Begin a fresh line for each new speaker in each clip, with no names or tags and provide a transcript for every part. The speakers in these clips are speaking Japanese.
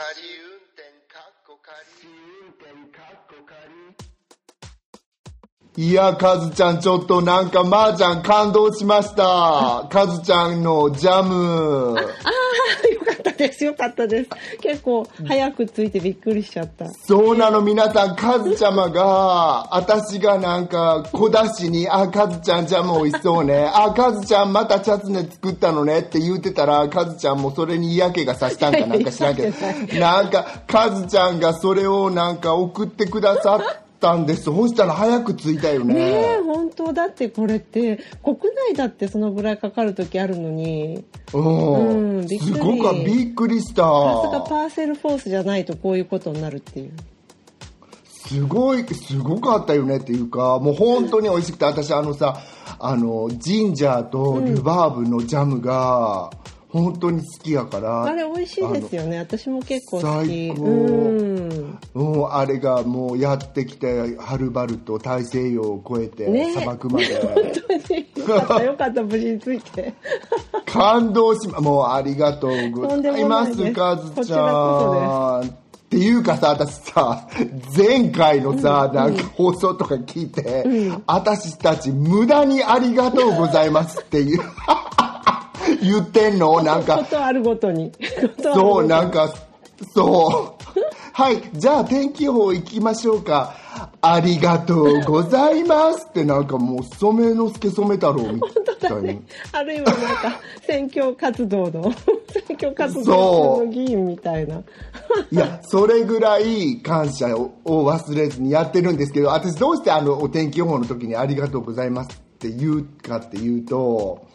仮運転かっこ仮
いや、カズちゃん、ちょっとなんか、まー、ちゃん感動しました。カズちゃんのジャム。
ああ、です。よかったです。結構早くついてびっくりしちゃった。
そうなの、皆さん、カズちゃまが、私がなんか、小出しに、あ、カズちゃんジャム美味しそうね。あ、カズちゃんまたチャツネ作ったのねって言ってたら、カズちゃんもそれに嫌気がさしたんかなんか知らんけど、なんか、カズちゃんがそれをなんか送ってくださったんです。そしたら早く着いたよね。
ねえ、本当だってこれって、国内だってそのぐらいかかる時あるのに、
うん。
うんびっくり
すごくびっくりした。
さすがパーセルフォースじゃないとこういうことになるっていう。
すごい、すごかったよねっていうか、もう本当に美味しくて、私あのさ、あの、ジンジャーとルバーブのジャムが、本当に好きやから。
あれ美味しいですよね。私も結構好き。
最高
うん。
もうあれがもうやってきて、はるばると大西洋を越えて、
ね
砂漠まで。
本当によかったよかった無事について。
感動しま、もうありがとうございます、カズちゃん。っていうかさ、私さ、前回のさ、なんか放送とか聞いて、私たち無駄にありがとうございますっていう、言ってんの？なんか、
ことあるごとに。
そう、なんか、そう。はい、じゃあ天気予報行きましょうか。ありがとうございますってなんかもう染めの助染め太郎みたいに。
あるいはなんか選挙活動の選挙活動の議員みたいな。
いや、それぐらい感謝をを忘れずにやってるんですけど、私どうしてあの、お天気予報の時にありがとうございますって言うかっていうと、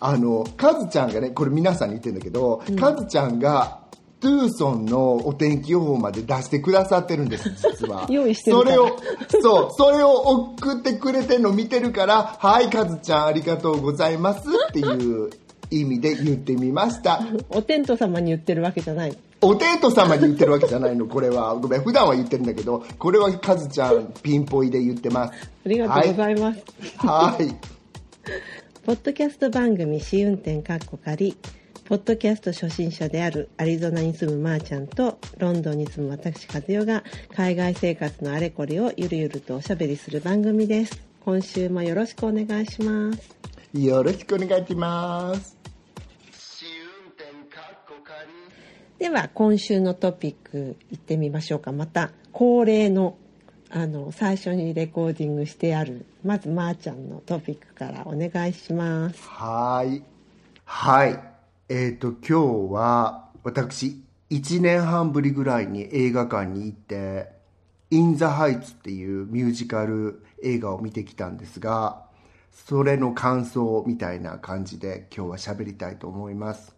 あの、カズちゃんがね、これ皆さんに言ってるんだけど、カズちゃんが、トゥーソンのお天気予報まで出してくださってるんです、実は。
用意してる
それを、そう、それを送ってくれてるの見てるから、はい、カズちゃんありがとうございますっていう意味で言ってみました。
お天道様に言ってるわけじゃない。
おテント様に言ってるわけじゃないの、これは。ごめん、普段は言ってるんだけど、これはカズちゃんピンポイで言ってます。
ありがとうございます。
はい。はい。
ポッドキャスト番組試運転かっこ仮。ポッドキャスト初心者であるアリゾナに住むまーちゃんとロンドンに住む私和代が海外生活のあれこれをゆるゆるとおしゃべりする番組です。今週もよろしくお願いします。
よろしくお願いします。
試運転かっこ仮
では今週のトピックいってみましょうかまた恒例のあの最初にレコーディングしてあるまずまーちゃんのトピックからお願いします
はい。はい。えっ、と、今日は、私、1年半ぶりぐらいに映画館に行って、イン・ザ・ハイツっていうミュージカル映画を見てきたんですが、それの感想みたいな感じで今日は喋りたいと思います。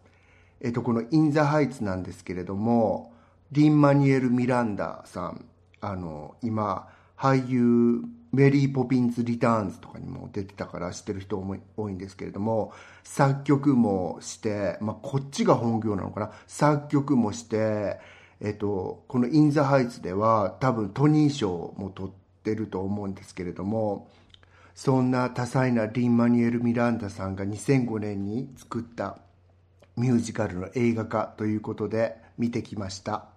えっと、このイン・ザ・ハイツなんですけれども、リン・マニュエル・ミランダさん、あの、今、俳優、メリー・ポピンズ・リターンズとかにも出てたから知ってる人も多いんですけれども、作曲もして、まあ、こっちが本業なのかな、作曲もして、えっと、このイン・ザ・ハイツでは多分トニー賞も取ってると思うんですけれども、そんな多才なリン・マニュエル・ミランダさんが2005年に作ったミュージカルの映画化ということで見てきました。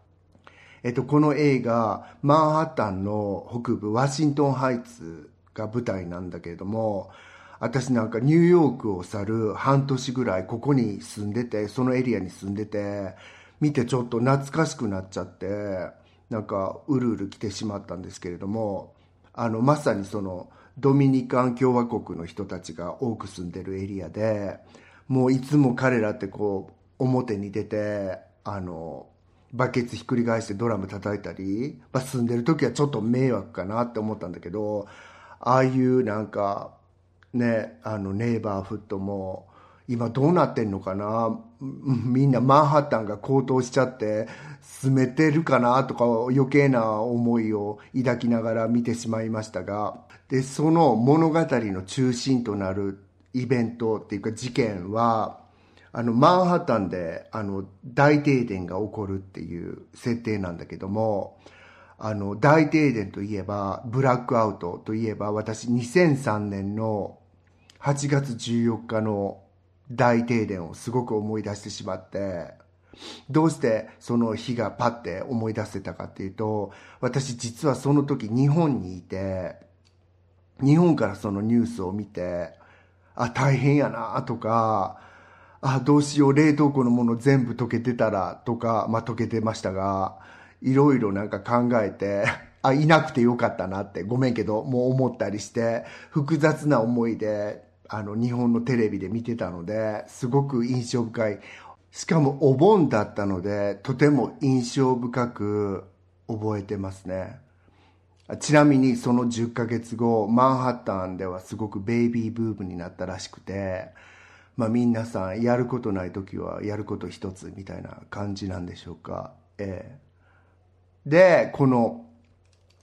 えっと、この映画、マンハッタンの北部ワシントンハイツが舞台なんだけれども、私なんかニューヨークを去る半年ぐらいここに住んでて、そのエリアに住んでて、見てちょっと懐かしくなっちゃって、なんかうるうる来てしまったんですけれども、あの、まさにそのドミニカン共和国の人たちが多く住んでるエリアで、もういつも彼らってこう、表に出て、あの、バケツひっくり返してドラム叩いたり、まあ、住んでる時はちょっと迷惑かなって思ったんだけど、ああいうなんか、ね、あの、ネイバーフットも、今どうなってんのかな？みんなマンハッタンが高騰しちゃって、住めてるかなとか余計な思いを抱きながら見てしまいましたが、で、その物語の中心となるイベントっていうか事件は、あの、マンハッタンで、あの、大停電が起こるっていう設定なんだけども、あの、大停電といえば、ブラックアウトといえば、私2003年の8月14日の大停電をすごく思い出してしまって、どうしてその日がパッて思い出せたかっていうと、私実はその時日本にいて、日本からそのニュースを見て、あ、大変やなとか、あ、どうしよう、冷凍庫のもの全部溶けてたらとか、まあ溶けてましたが、いろいろなんか考えて、あ、いなくてよかったなって、ごめんけど、もう思ったりして、複雑な思いで、あの、日本のテレビで見てたので、すごく印象深い。しかもお盆だったので、とても印象深く覚えてますね。ちなみにその10ヶ月後、マンハッタンではすごくベイビーブームになったらしくて、まあ皆さんやることない時はやること一つみたいな感じなんでしょうか。ええで、この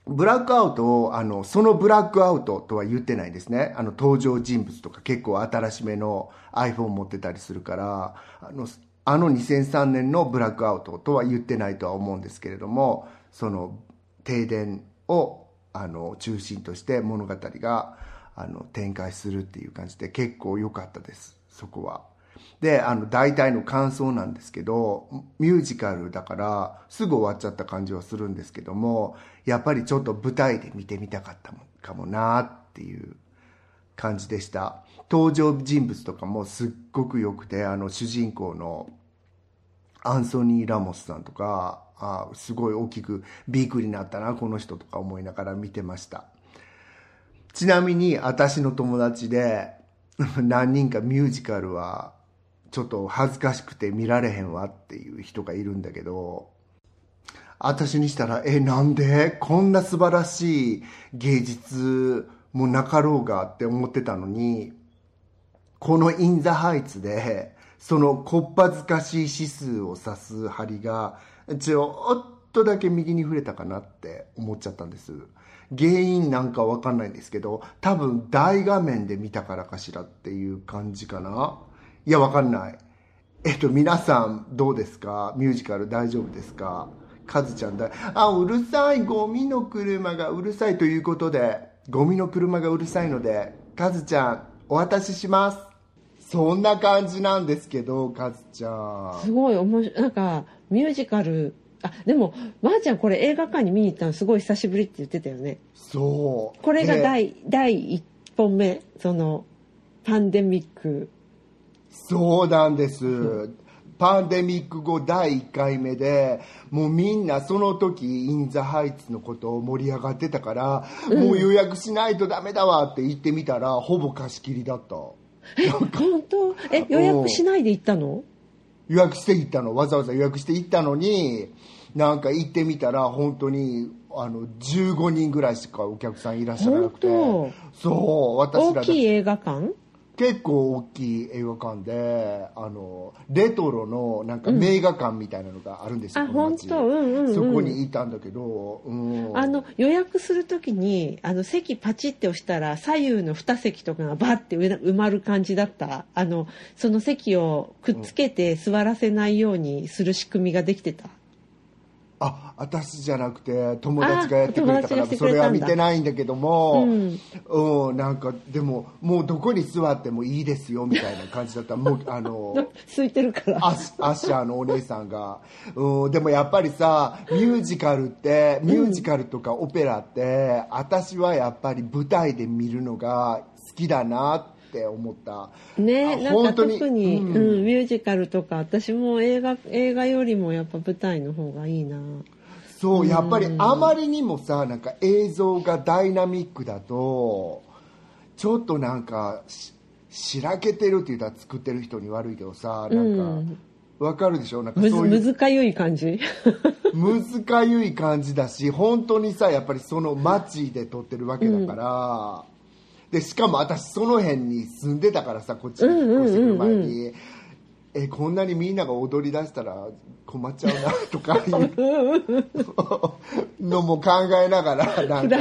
ブラックアウトを、あの、そのブラックアウトとは言ってないですね。あの、登場人物とか結構新しめの iPhone 持ってたりするから、あの、あの2003年のブラックアウトとは言ってないとは思うんですけれども、その停電を、あの、中心として物語が、あの、展開するっていう感じで結構良かったです。そこは。で、あの、大体の感想なんですけど、ミュージカルだから、すぐ終わっちゃった感じはするんですけども、やっぱりちょっと舞台で見てみたかったかもなっていう感じでした。登場人物とかもすっごく良くて、あの、主人公のアンソニー・ラモスさんとか、あすごい大きくビッグになったな、この人とか思いながら見てました。ちなみに、私の友達で、何人かミュージカルは、ちょっと恥ずかしくて見られへんわっていう人がいるんだけど、私にしたら、え、なんで？こんな素晴らしい芸術もなかろうがって思ってたのに、このインザハイツで、そのこっぱずかしい指数を指す針が、ちょっとだけ右に触れたかなって思っちゃったんです。原因なんかわかんないんですけど、多分大画面で見たからかしらっていう感じかないや、わかんない。えっと、皆さんどうですか？ミュージカル大丈夫ですか？カズちゃんだ。あ、うるさい。ゴミの車がうるさいということで、ゴミの車がうるさいので、カズちゃん、お渡しします。そんな感じなんですけど、カズちゃん。
すごい面白いなんかミュージカルあでもまー、ちゃんこれ映画館に見に行ったのすごい久しぶりって言ってたよね
そう。
これが
で
第第1本目そのパンデミック
そうなんです。パンデミック後第1回目で、もうみんなその時、インザハイツのことを盛り上がってたから、もう予約しないとダメだわって言ってみたら、ほぼ貸し切りだった。
え本当？え予約しないで行ったの？
予約して行ったの。わざわざ予約して行ったのに、なんか行ってみたら、本当に、あの、15人ぐらいしかお客さんいらっしゃらなくて
本。
そう、私らい
大きい映画館？
結構大きい映画館であのレトロのなんか名画館みたいなのがあるんですよ、
あ
この街。
本当？うんうんうん。
そこにいたんだけど、うん、
あの予約するときにあの席パチって押したら左右の2席とかがバッて埋まる感じだった。あのその席をくっつけて座らせないようにする仕組みができてた、
あ私じゃなくて友達がやってくれたからそれは見てないんだけども、
うん。
うんなんかでももうどこに座ってもいいですよみたいな感じだった。もうあの
空いてるから。
アッシャーのお姉さんが、うん、でもやっぱりさミュージカルってミュージカルとかオペラって、私はやっぱり舞台で見るのが好きだなって思った。あ
ねなんか特に、
う
うんんミュージカルとか私も映画映画よりもやっぱ舞台の方がいいな。
そうやっぱりあまりにもさなんか映像がダイナミックだとちょっとなんかししらけてるって言ったら作ってる人に悪いけどさなんか、
うん。
わかるでしょ？なんかそういう。
むずかゆい感じ。
むずかゆい感じだし本当にさやっぱりその街で撮ってるわけだから、でしかも私その辺に住んでたからさこっちに引っ越してくる前に、えこんなにみんなが踊り出したら困っちゃうなとか。い うのも考えながらなんか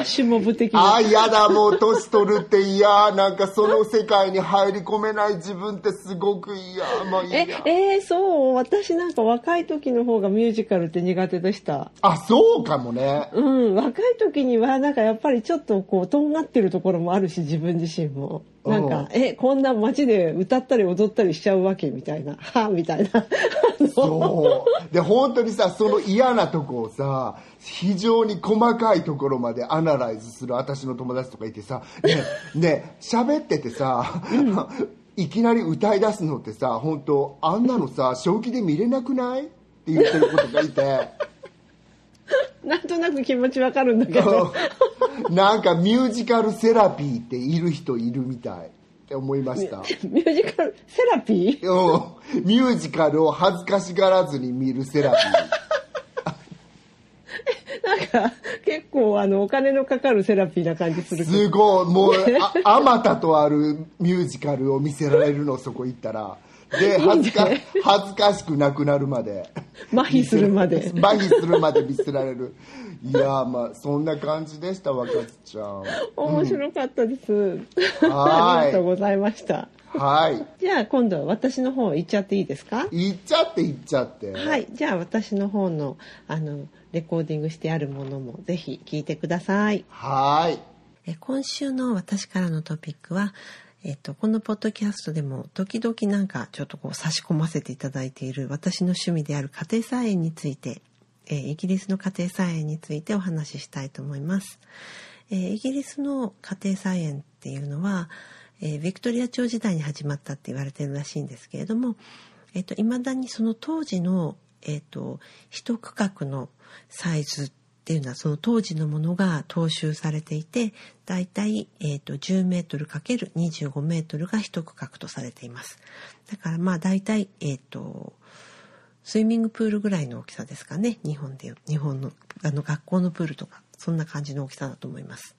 ああ嫌だもう年取るって嫌。なんかその世界に入り込めない自分ってすごく嫌。もう嫌。
ええーそう。私なんか若い時の方がミュージカルって苦手でした。
あそうかもね。
うん若い時にはなんかやっぱりちょっとこうとんがってるところもあるし自分自身もなんか、え、こんな街で歌ったり踊ったりしちゃうわけみたいな。はみたいな。
そうで本当にさその嫌なとこをさ非常に細かいところまでアナライズする私の友達とかいてさね ね喋っててさ、いきなり歌い出すのってさ本当あんなのさ正気で見れなくない？って言ってる子とかいて。
なんとなく気持ちわかるんだけど。
なんかミュージカルセラピーっている人いるみたいって思いました。
ミュージカル、セラピー？
うんミュージカルを恥ずかしがらずに見るセラピ
なんか、結構あの、お金のかかるセラピーな感じす
ー。
る。
すごい、もう、ああまたとあるミュージカルを見せられるの、そこ行ったら。で、恥ずか、恥ずかしくなくなるまで。
麻痺するまで。
麻痺するまで見せられる。いやーまあ、そんな感じでした、若津ちゃん。
面白かったです。
はい
ありがとうございました。
はい。
じゃあ今度は私の方行っちゃっていいですか？
行っちゃって行っちゃって。
はい。じゃあ私の方の、あの、レコーディングしてあるものもぜひ聞いてください。
はい。
え今週の私からのトピックは、えっと、このポッドキャストでも時々なんかちょっとこう差し込ませていただいている私の趣味である家庭菜園について、えーイギリスの家庭菜園についてお話ししたいと思います。えーイギリスの家庭菜園っていうのは、えービクトリア朝時代に始まったって言われてるらしいんですけれども、えっと、未だにその当時の、えっと、一区画のサイズっていうのはその当時のものが踏襲されていて、だいたい、えっと、10メートル ×25 メートルが一区画とされています。だからまあだいたい、えっと、スイミングプールぐらいの大きさですかね。日本でいう、日本の、あの学校のプールとか、そんな感じの大きさだと思います。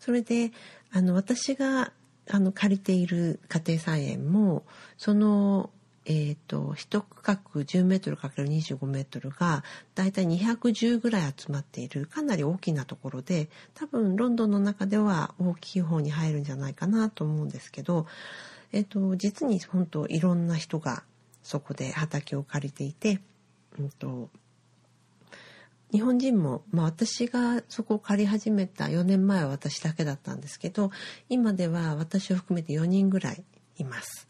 それで、あの、私が、あの、借りている家庭菜園も、その、えっ、と、一区画10メートル ×25 メートルが、だいたい210ぐらい集まっている、かなり大きなところで、多分ロンドンの中では大きい方に入るんじゃないかなと思うんですけど、えっ、と、実に本当いろんな人がそこで畑を借りていて、うんと、日本人も、まあ、私がそこを借り始めた4年前は私だけだったんですけど今では私を含めて4人ぐらいいます。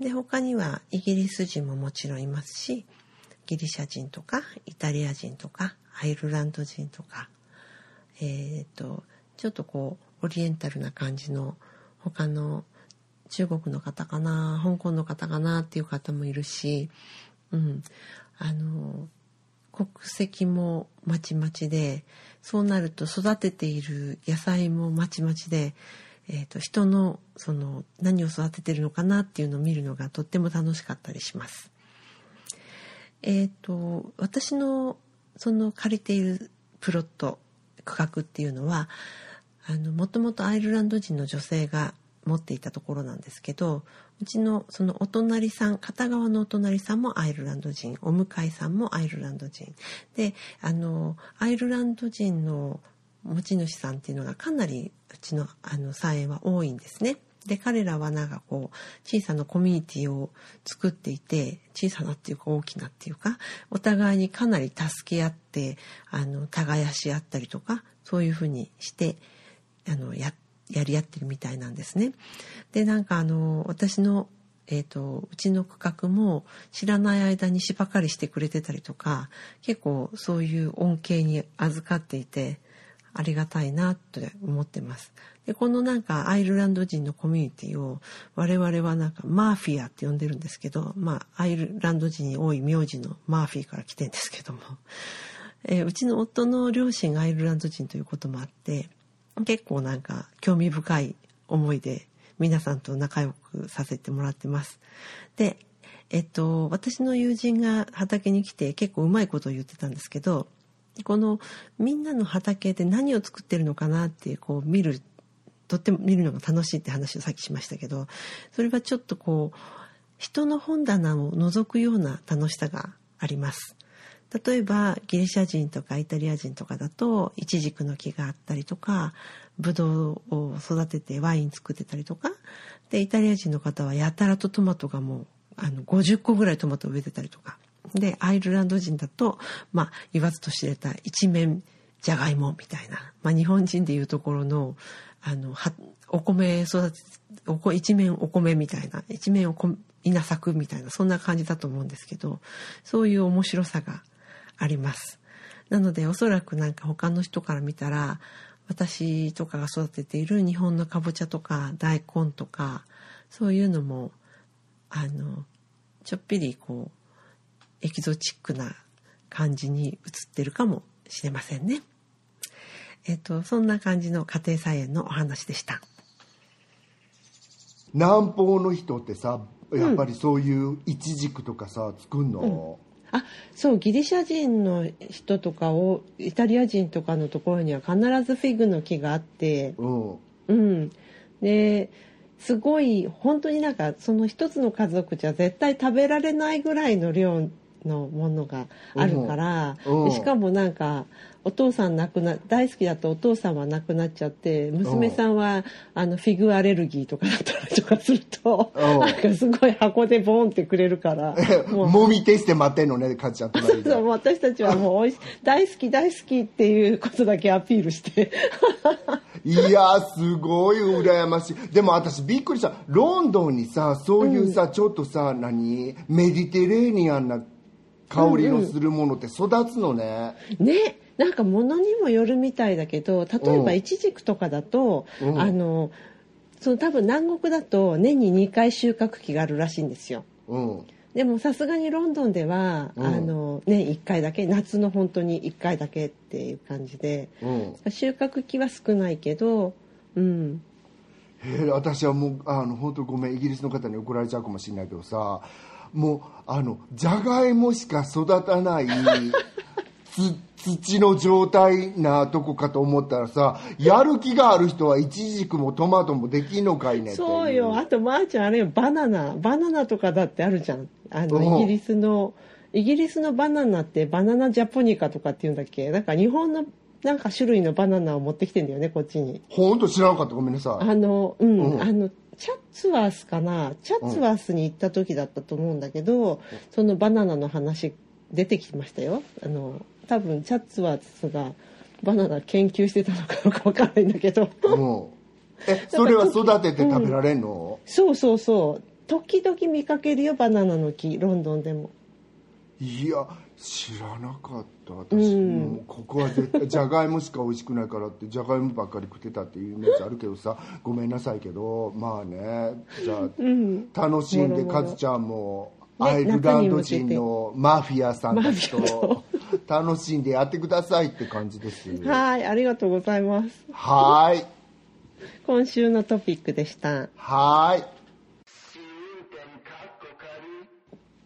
で他にはイギリス人ももちろんいますしギリシャ人とかイタリア人とかアイルランド人とかえっ、とちょっとこうオリエンタルな感じの他の中国の方かな香港の方かなっていう方もいるし、うん、あの国籍もまちまちでそうなると育てている野菜もまちまちで、えー、と人のその何を育ててるのかなっていうのを見るのがとっても楽しかったりします。えっ、と私のその借りているプロット区画っていうのはあのもともとアイルランド人の女性が持っていたところなんですけどうちのそのお隣さん片側のお隣さんもアイルランド人お向かいさんもアイルランド人であのアイルランド人の持ち主さんっていうのがかなりうちのあの菜園は多いんですね。で彼らはなんかこう小さなコミュニティを作っていて小さなっていうか大きなっていうかお互いにかなり助け合ってあの耕し合ったりとかそういうふうにしてあのややり合ってるみたいなんですね。でなんかあの私のえー、とうちの区画も知らない間に芝刈りしてくれてたりとか結構そういう恩恵に預かっていてありがたいなと思ってます。でこのなんかアイルランド人のコミュニティを我々はなんかマーフィアって呼んでるんですけど、まあアイルランド人に多い名字のマーフィーから来てんですけども、えーうちの夫の両親がアイルランド人ということもあって結構なんか興味深い思いで皆さんと仲良くさせてもらってます。で、えっと、私の友人が畑に来て結構うまいことを言ってたんですけど、このみんなの畑で何を作ってるのかなってこう見る、とっても見るのが楽しいって話をさっきしましたけど、それはちょっとこう、人の本棚を覗くような楽しさがあります。例えばギリシャ人とかイタリア人とかだとイチジクの木があったりとかブドウを育ててワイン作ってたりとかでイタリア人の方はやたらとトマトがもうあの50個ぐらいトマトを植えてたりとかでアイルランド人だとまあ言わずと知れた一面じゃがいもみたいな、まあ、日本人でいうところのあのはお米育ておこ一面お米みたいな一面おこ稲作みたいなそんな感じだと思うんですけどそういう面白さがあります。なのでおそらくなんか他の人から見たら私とかが育てている日本のかぼちゃとか大根とかそういうのもあのちょっぴりこうエキゾチックな感じに映ってるかもしれませんね。えっとそんな感じの家庭菜園のお話でした。
南方の人ってさやっぱりそういうイチジクとかさ作んの、
あそうギリシャ人の人とかをイタリア人とかのところには必ずフィグの木があって
うん。
うん。ですごい本当になんかその一つの家族じゃ絶対食べられないぐらいの量のものがあるから、
うん。
しかもなんかお父さん亡くな大好きだったお父さんは亡くなっちゃって娘さんはあのフィグアレルギーとかだったりとかすると
うん。
なんかすごい箱でボンってくれるから もう。
もみ手して待ってんのねかっちゃん隣で
そう私たちはもうおいし大好き大好きっていうことだけアピールして。
いやすごい羨ましい。でも私びっくりした。ロンドンにさそういうさ、ちょっとさ何？メディテレーニアンな香りのするものって育つのね、
ねなんか物にもよるみたいだけど例えば
うん。
イチジクとかだと、
うん。
あのその多分南国だと年に2回収穫期があるらしいんですよ。
うん。
でもさすがにロンドンでは、
うん。
あの年1回だけ夏の本当に1回だけっていう感じで
うん。
収穫期は少ないけど、うん、
へえ私はもうあの本当ごめんイギリスの方に怒られちゃうかもしれないけどさもうあのじゃがいもしか育たないつ土の状態なとこかと思ったらさやる気がある人はイチジクもトマトもできんのかいね
そうよ。あとまーちゃんあれよ。バナナ。バナナとかだってあるじゃん。あの
う。ん
イギリスのイギリスのバナナってバナナジャポニカとかっていうんだっけ？なんか日本のなんか種類のバナナを持ってきてんだよねこっちに。
本当知らなかったごめんなさい。
あのうん、
うん。
あのチャッツワースかな。チャッツワースに行った時だったと思うんだけど、そのバナナの話出てきましたよ。あの多分チャッツワースがバナナ研究してたのかどうかわかんないんだけど。
うん。えそれは育てて食べられんの、
そうそうそう。時々見かけるよバナナの木ロンドンでも。
いや知らなかった。私、
うん。
もうここは絶対じゃがいもしか美味しくないからってじゃがいもばっかり食ってたっていうイメージあるけどさごめんなさいけどまあねじゃあ
うん。
楽しんでかつちゃんも
ね
アイルランド人のマフィアさんたちと楽しんでやってくださいって感じです。
はいありがとうございます。
はーい。
今週のトピックでした。
はーい.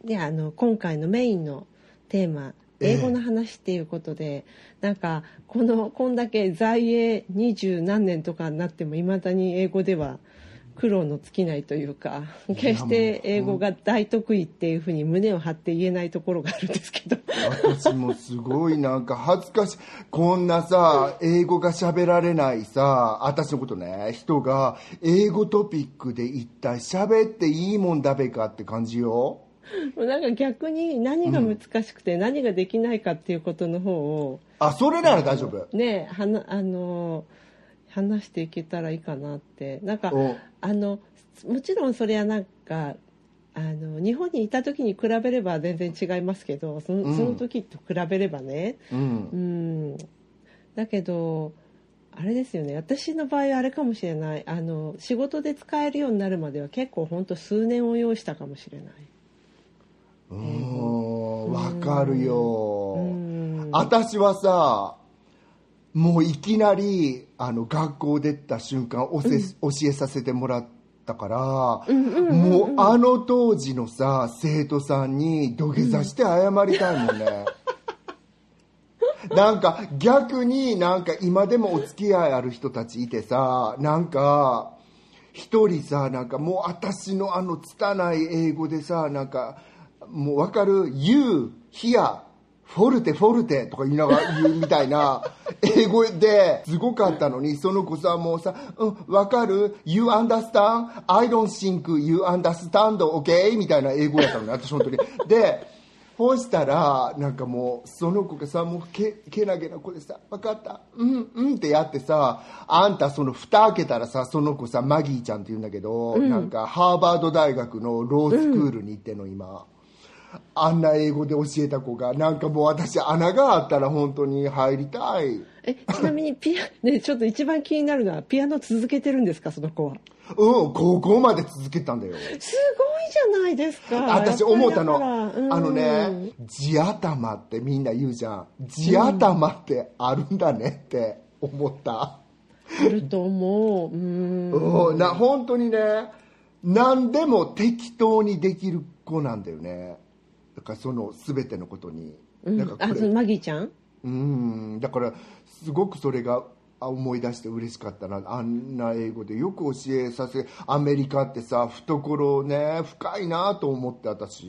であの今回のメインのテーマ
ええ
英語の話っていうことで、なんかこのこんだけ在英二十何年とかになってもいまだに英語では苦労の尽きないというか決して英語が大得意っていうふうに胸を張って言えないところがあるんですけど。
私もすごいなんか恥ずかしい。こんなさ英語が喋られないさ私のことね人が英語トピックで一体喋っていいもんだべかって感じよ
なんか逆に何が難しくて何ができないかっていうことの方を
あそれなら大丈夫。
ねはなあの話していけたらいいかなって。なんか
お。
あのもちろんそれはなんかあの日本にいた時に比べれば全然違いますけどその,、
うん。
その時と比べればね。
うん。
うん。だけどあれですよね。私の場合はあれかもしれない。あの仕事で使えるようになるまでは結構本当数年を要したかもしれない。
うーん。わかるよ
うん。
私はさもういきなりあの学校出た瞬間おせ、教えさせてもらったから、もうあの当時のさ生徒さんに土下座して謝りたいもんね、なんか逆になんか今でもお付き合いある人たちいてさなんか一人さなんかもう私のあの拙い英語でさなんかもう分かる「You here フォルテフォルテ」とか言いながら言うみたいな 英語ですごかったのにその子さもうさ「うん分かる？You understand? I don't think you understand okay?」みたいな英語やったのね私本当にでほしたらなんかもうその子がさもうけけなげな子でさ「分かった？うんうん」ってやってさあんたその蓋開けたらさその子さマギーちゃんって言うんだけど、なんかハーバード大学のロースクールに行ってんの今。あんな英語で教えた子がなんかもう私穴があったら本当に入りたい。
えちなみにピア ねちょっと一番気になるのはピアノ続けてるんですかその子は？
うん高校まで続けたんだよ。
すごいじゃないですか。
私思ったの、あのね地頭ってみんな言うじゃん。地頭ってあるんだねって思った、
あると思う。うん。
うん、な本当にね何でも適当にできる子なんだよねだからその全てのことに、
うん。
だから
あそのマギーちゃん？
うん。だからすごくそれがあ思い出して嬉しかったな。あんな英語でよく教えさせアメリカってさ懐ね深いなと思って私。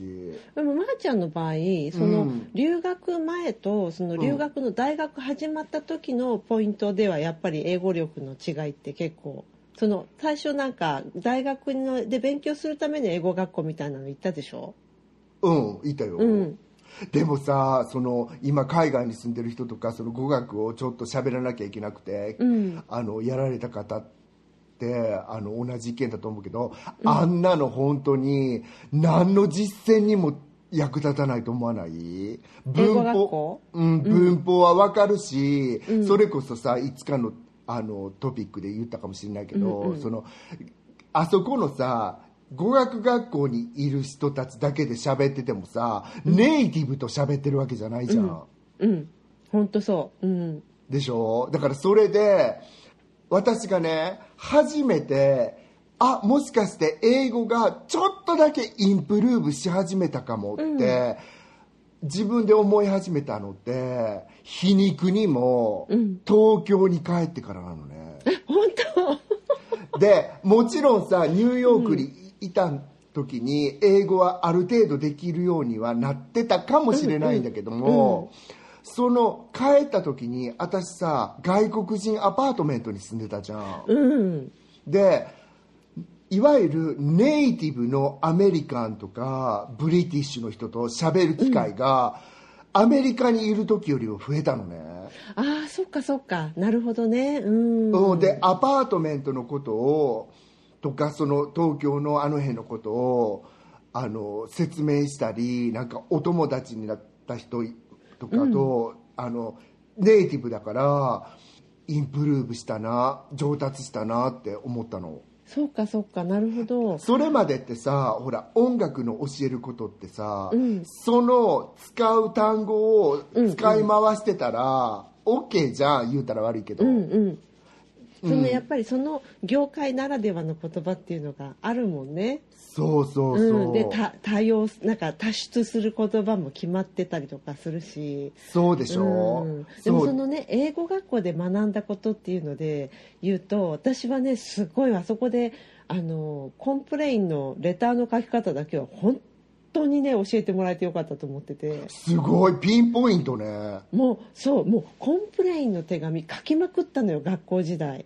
でもまーちゃんの場合その
うん。
留学前とその留学の大学始まった時のポイントではやっぱり英語力の違いって結構その最初なんか大学ので勉強するために英語学校みたいなの行ったでしょ？
うんいたよ、
うん。
でもさその今海外に住んでる人とかその語学をちょっと喋らなきゃいけなくて、
うん。
あのやられた方ってあの同じ意見だと思うけど、あんなの本当に何の実践にも役立たないと思わない？
英語学校？
うん、文法はわかるし、それこそさいつかのあのトピックで言ったかもしれないけど、そのあそこのさ語学学校にいる人たちだけで喋っててもさ、ネイティブと喋ってるわけじゃないじゃん。
うん。本当そう。うん。
でしょ？だからそれで私がね初めてあもしかして英語がちょっとだけインプルーブし始めたかもって、自分で思い始めたのって皮肉にも東京に帰ってからなのね、
本当
でもちろんさニューヨークにいた時に英語はある程度できるようにはなってたかもしれないんだけども、その帰った時に私さ外国人アパートメントに住んでたじゃん、
うん。
でいわゆるネイティブのアメリカンとかブリティッシュの人と喋る機会が、アメリカにいる時よりも増えたのね、
ああそっかそっか。なるほどね。うん。
うん。でアパートメントのことをとかその東京のあの辺のことをあの説明したりなんかお友達になった人とかと、あのネイティブだからインプルーブしたな上達したなって思ったの。
そうかそうかなるほど。
それまでってさほら音楽の教えることってさ、
うん。
その使う単語を使い回してたら、OK じゃん言うたら悪いけど、
うんうんそのやっぱりその業界ならではの言葉っていうのがあるもんね。
そうそうそう、
うん、でた多用なんか多出する言葉も決まってたりとかするし、
そうでしょ、
うん、でもそのね英語学校で学んだことっていうので言うと私はねすごいあそこであの complain のレターの書き方だけは本当にね教えてもらえてよかったと思ってて。
すごいピンポイントね。
もうそうもう complain の手紙書きまくったのよ学校時代。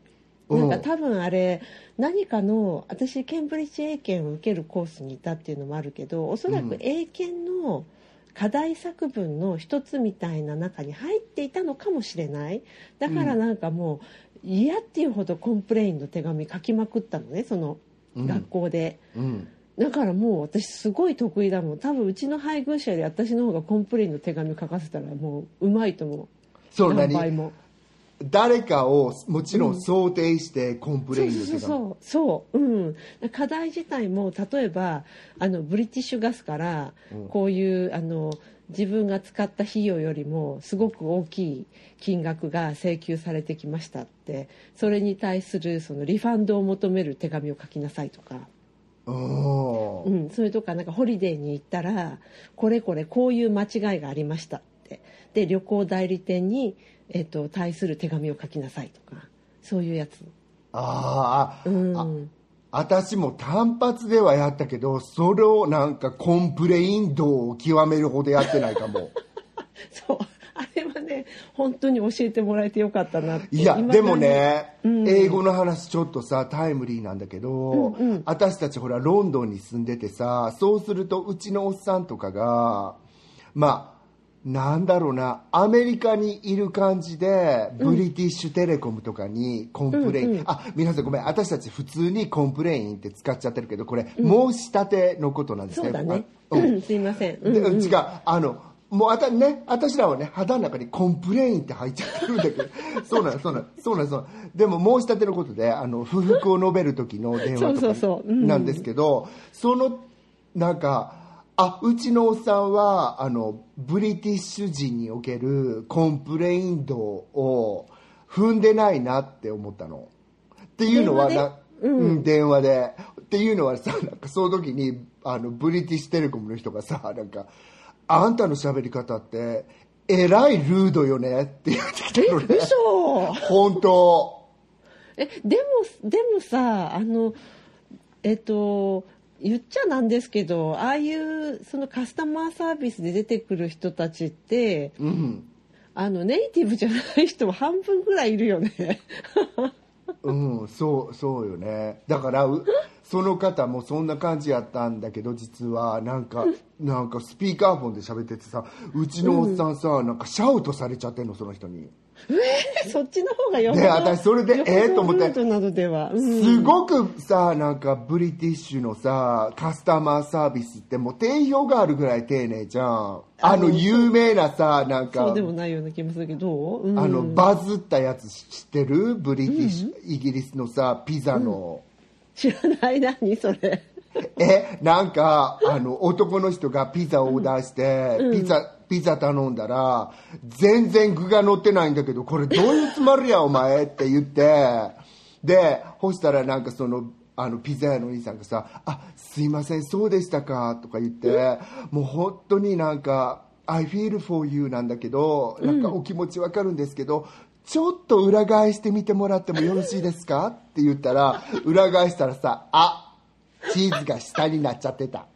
なんか多分あれ何かの私ケンブリッジ英検を受けるコースにいたっていうのもあるけどおそらく英検の課題作文の一つみたいな中に入っていたのかもしれない。だからなんかもう嫌っていうほどコンプレインの手紙書きまくったのねその学校で、
うん
だからもう私すごい得意だもん。多分うちの配偶者より私の方が complain の手紙書かせたらもううまいと思う。
そう
何？倍
何
も。
誰かをもちろん想定して complain の手紙、
そうそうそう。そう。うん。課題自体も例えばあの British Gas からこういうあの自分が使った費用よりもすごく大きい金額が請求されてきましたって。それに対するその refund を求める手紙を書きなさいとか、
うん
うん、それとかなんかホリデーに行ったらこれこれこういう間違いがありましたって。で旅行代理店に、えっと対する手紙を書きなさいとかそういうやつ。
あーあ、
うん。
私も単発ではやったけどそれをなんか complain 度を極めるほどやってないかも。
そうあれはね本当に教えてもらえてよかったなって。
いやでもね、
うん。
英語の話ちょっとさタイムリーなんだけど、
うんうん。
私たちほらロンドンに住んでてさそうするとうちのおっさんとかがまあなんだろうなアメリカにいる感じで、 British Telecom とかに complain、
うんうん。
あ皆さんごめん私たち普通に complain って使っちゃってるけどこれ、申し立てのことなんですね。
そうだね。
あうん。
うん、すいません。うんうん。
で違うあのもうあたね私らはね肌の中に complain って入っちゃってるんだけど。そうなのそうなのそうなのそうでも申し立てのことであの不服を述べる時の電話とかなんですけどそのなんかあうちのおっさんはあの British 人における complain 度を踏んでないなって思ったの。っていうのは
電話
な、うん、電話で。っていうのはさ、なんかその時に、あの、 British Telecom の人がさ、なんか、あんたの喋り方って、えらい rude よねって言ってきたのね。
嘘
本当。
え、でも、でもさ、あの、えっと、言っちゃなんですけど、ああいう、そのカスタマーサービスで出てくる人たちって、
うん。
あの、ネイティブじゃない人も半分ぐらいいるよね。
うん、そう、そうよね。だから、うその方もそんな感じやったんだけど、実は、なんか、なんかスピーカーフォンで喋っててさ、うちのおっさんさ、なんかシャウトされちゃってんの、その人に。
そっちの方がよ
で私それで
よほど
えーと思って。
ルートなどでは。うん。
すごくさなんかブリティッシュのさカスタマーサービスってもう定評があるぐらい丁寧じゃん。あの有名なさなんか。
そうでもないような気もするけど、どう、うん。
あのバズったやつ知ってる？ブリティッシュ、イギリスのさピザの、
知らない何それ。
えなんかあの男の人がピザをオーダーして、ピザピザ頼んだら全然具が乗ってないんだけどこれどういうつもりやお前って言って。でそしたらなんかそのあのピザ屋のお兄さんがさ「あすいませんそうでしたか」とか言ってもう本当になんか「I feel for you」なんだけどなんかお気持ちわかるんですけど、ちょっと裏返してみてもらってもよろしいですか？って言ったら裏返したらさ「あチーズが下になっちゃってた。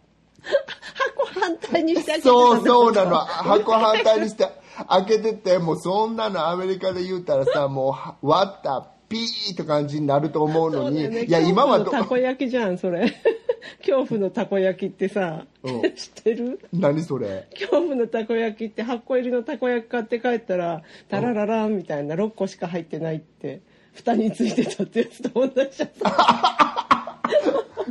箱反対にして
そうそうな
の。
の。箱反対にして開けてて、もうそんなのアメリカで言うたらさ、もうは割った、ピーって感じになると思うのに、
ね。
いや、今は
たこ焼きじゃんそれ 恐怖のたこ焼きってさ、
うん。
知ってる？
何それ？
恐怖のたこ焼きって8個入りのたこ焼き買って帰ったらタララランみたいな6個しか入ってないって蓋についてたってやつと同じじゃん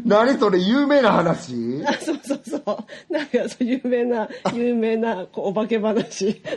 何それ？有名な話？
あそうそうそう。なんかそう有名な有名なこうお化け話。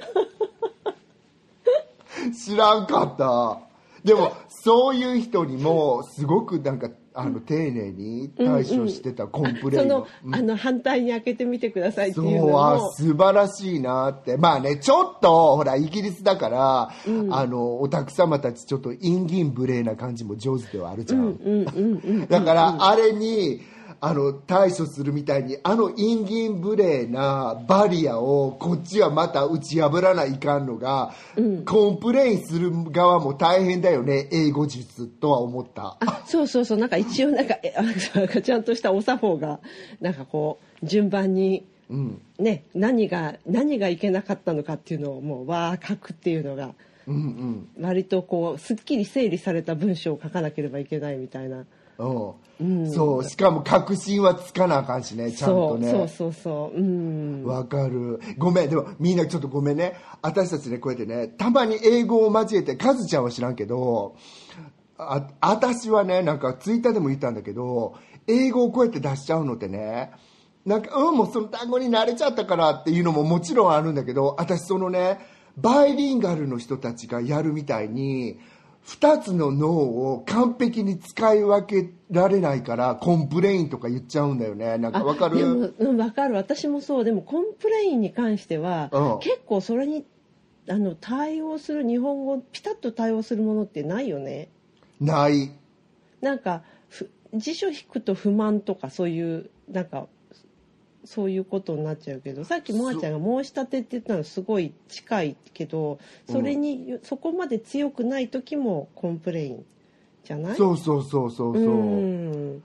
知らんかった。でも、そういう人にも、すごくなんか、あの、丁寧に対処してた complain
その
の。うん。
あの反対に開けてみてくださいって
そう
いうの
あ
も
素晴らしいなって。まあねちょっとほらイギリスだから、あのお宅様たちちょっと慇懃無礼な感じも上手ではあるじゃん、
うんうんうん。
だからあれにあの対処するみたいにあの慇懃無礼なバリアをこっちはまた打ち破らないかんのが、 complain する側も大変だよね英語術とは思った。
あそうそうそうなんか一応なんかえあなんかちゃんとしたお作法がなんかこう順番に
うん。
ね何が何がいけなかったのかっていうのをもうわー書くっていうのが
うんうん。
割とこうすっきり整理された文章を書かなければいけないみたいな
うん、そう。しかも確信はつかなあかんしねちゃんとね。
そうそうそう。うん。
わかる。ごめん。でもみんなちょっとごめんね。私たちねこうやってねたまに英語を交えてカズちゃんは知らんけどあ私はねなんかツイッターでも言ったんだけど英語をこうやって出しちゃうのってねなんかうんもうその単語に慣れちゃったからっていうのももちろんあるんだけど私そのねバイリンガルの人たちがやるみたいに2つの脳を完璧に使い分けられないから complain とか言っちゃうんだよね。なんかわかる？
でも、うん、分かる。私もそう。でも complain に関しては、
うん。
結構それにあの対応する日本語ピタッと対応するものってないよね。
ない。
なんかふ辞書引くと不満とかそういうなんかそういうことになっちゃうけどさっきモアちゃんが申し立てって言ったのすごい近いけどそれに、そこまで強くない時も complain じゃない？
そうそうそうそうそう。
うん。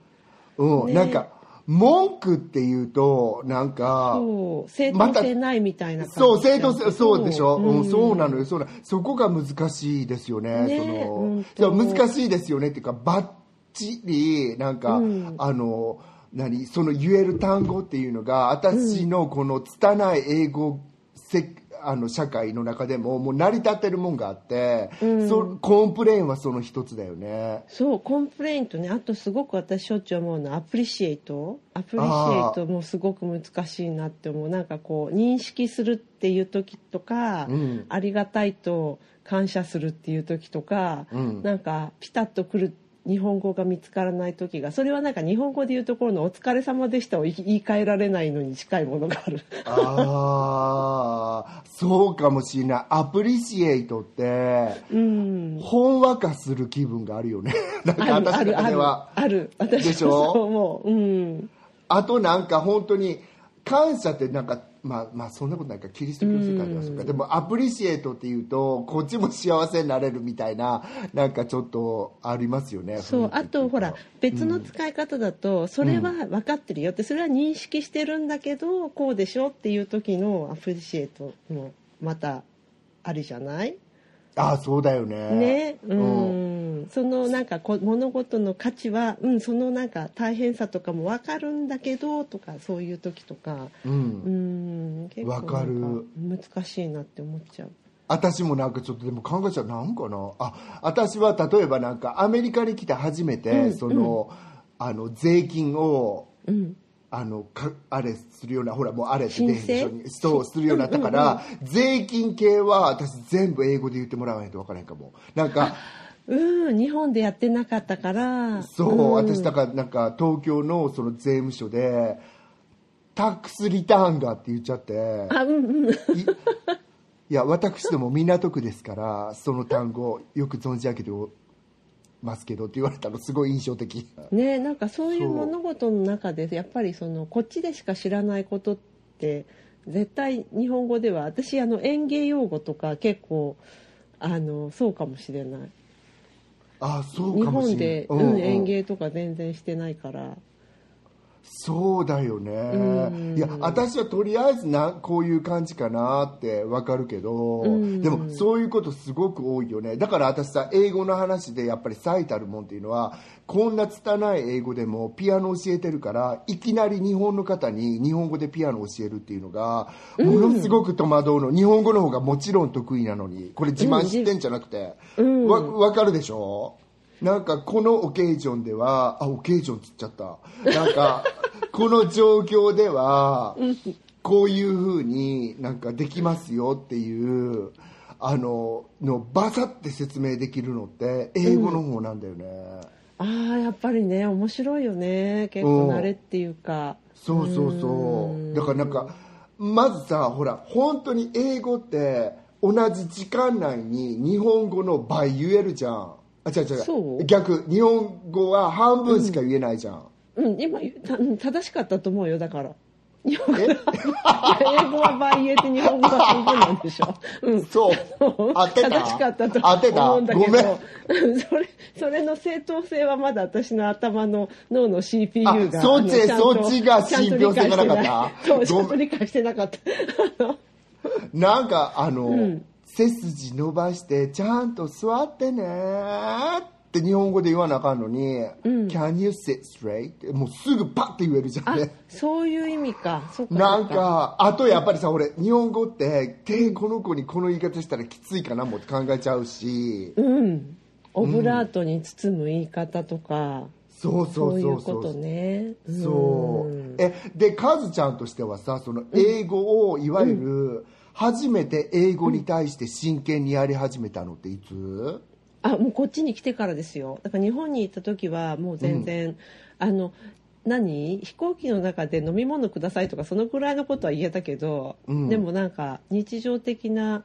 うん、
ね。
なんか文句っていうとなんか
そう。正当性ないみたいな感じ
そう正当性そうでしょ、うん。
ん
そうなのよそうなそこが難しいですよね
ね
その。
うん
そう難しいですよねっていうかバッチリなんか、
うん。
あの何その言える単語っていうのが私のこの拙い英語せあの社会の中でももう成り立ってるもんがあって、そ complain はその一つだよね。
そう complain とねあとすごく私しょっちゅう思うのは appreciate？ appreciate もすごく難しいなって思う。なんかこう認識するっていう時とか、
うん。
ありがたいと感謝するっていう時とか、
うん。
なんかピタッとくる日本語が見つからない時がそれはなんか日本語で言うところの「お疲れ様でした」を言い換えられないのに近いものがある。
ああそうかもしれない。アプリシエイトって
うん。
ほんわかする気分があるよね。なんか
あるあ
私の
るある
中では
ある。私
でしょ？
はそう思う。うん。
あとなんか本当に感謝ってなんかまあまあそんなことないかキリスト教世界ではそうか。でもアプリシエイトっていうとこっちも幸せになれるみたいななんかちょっとありますよね
そうあとほら別の
うん
使い方だと、それは分かってるよってそれは認識してるんだけどこうでしょっていう時のアプリシエイトもまたあるじゃない？
ああそうだよね。
ね？う
うん。
んそのなんかこ物事の価値は、うん、そのなんか大変さとかも分かるんだけどとかそういう時とか。
う
うん。ん結構
分かる。
難しいなって思っちゃう。
私もなんかちょっとでも考えちゃう。なんかな？あ私は例えばなんかアメリカに来て初めて、
うん。
そのあの税金を
うん
あのかあれするようなほらもうあれって出へんでしょ
申請？
そうするようになったから、税金系は私全部英語で言ってもらわないと分からへんかも。なんか
うん、日本でやってなかったから。
そう、
ん。
私だからなんか東京のその税務署でタックスリターンがって言っちゃって。
あうんうん。
いいや私ども港区ですからその単語よく存じ上げてますけどって言われたのすごい印象的。
ねなんかそういう物事の中でやっぱりそのこっちでしか知らないことって絶対日本語では私あの園芸用語とか結構あのそうかもしれない。
あそう
日
かもしれ
本で、うん園芸とか全然してないから
そうだよね。
うん。
いや私はとりあえずなこういう感じかなってわかるけど
うん。
でもそういうことすごく多いよね。だから私さ英語の話でやっぱり最たるもんっていうのはこんな拙い英語でもピアノ教えてるからいきなり日本の方に日本語でピアノ教えるっていうのがものすごく戸惑うの。日本語の方がもちろん得意なのに。これ自慢してんじゃなくて。
うん。
わわかるでしょ？なんかこのオケージョンではあオケージョンつっちゃった。なんか この状況ではこういうふうになんかできますよっていうあののバサって説明できるのって英語の方なんだよね、
ああやっぱりね面白いよね。結構慣れっていうか。
そうそうそう。だからなんかまずさほら本当に英語って同じ時間内に日本語の倍言えるじゃんあ違う違う。
そう？
逆。日本語は半分しか言えないじゃん、
うん。今たうん正しかったと思うよだから。日本語。英語は倍言えて日本語は半分なんでしょ。うん。
そう。当てた？
正しかったと思うんだけど。
ごめん。
う んそれそれの正当性はまだ私の頭の脳の CPU が
あそっちそっちが信憑性がなかった？
そうちゃんと理解してなかった。
なんかあの、
ん
背筋伸ばしてちゃんと座ってねって日本語で言わなあかんのに、Can you sit straight? ってもうすぐパッて言えるじゃ
あ
んね。
そういう意味か。そうか。
なん
そう
かあとやっぱりさ俺日本語って手この子にこの言い方したらきついかなもって考えちゃうし。
うん。オブラートに包む言い方とか、
そうそ
そう
うそう。そう
いうことね。
そう。
うん
えでカズちゃんとしてはさその英語をいわゆる初めて英語に対して真剣にやり始めたのっていつ？
あもうこっちに来てからですよ。だから日本に行った時はもう全然、あの何？飛行機の中で飲み物くださいとかそのくらいのことは言えたけど、
うん。
でもなんか日常的な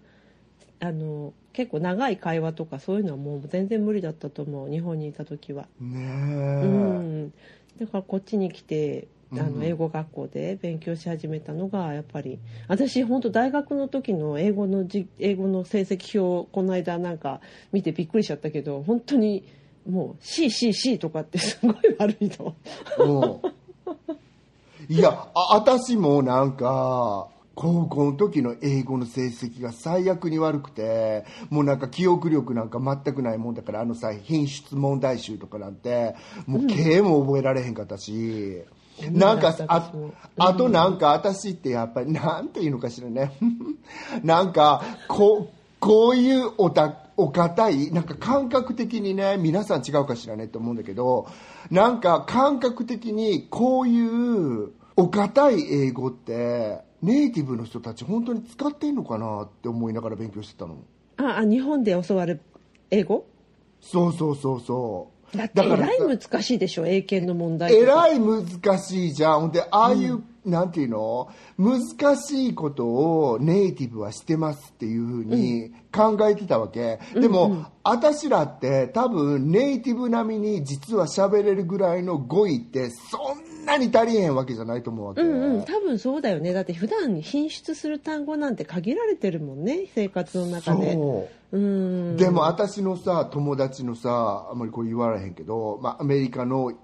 あの結構長い会話とかそういうのはもう全然無理だったと思う。日本にいた時は、
ねえ、
うん、だからこっちに来てあ
うん。
の英語学校で勉強し始めたのがやっぱり私本当大学の時の英語のじ英語の成績表この間なんか見てびっくりしちゃったけど本当にもう CCC とかってすごい悪いの。
うん。いやあ私もなんか高校の時の英語の成績が最悪に悪くてもうなんか記憶力なんか全くないもんだからあのさ品質問題集とかなんてもう経も覚えられへんかったし、なんかああとなんか私ってやっぱりなんていうのかしらね。なんかこうこういうおたお堅いなんか感覚的にね皆さん違うかしらねって思うんだけどなんか感覚的にこういうお堅い英語ってネイティブの人たち本当に使ってんのかなって思いながら勉強してたの。
ああ日本で教わる英語？
そうそうそうそう
だってえらい
さ
難しいでしょ英検の問題
えらい難しいじゃん。ほんでああいう、なんていうの？難しいことをネイティブはしてますっていうふうに考えてたわけ、でも、私らって多分ネイティブ並みに実は喋れるぐらいの語彙ってそんなに足りへんわけじゃないと思うわけ、
うんうん。多分そうだよね。だって普段品質する単語なんて限られてるもんね。生活の中で。
そう。
うん。
でも私のさ友達のさあんまりこれ言われへんけど、まあ、アメリカのい、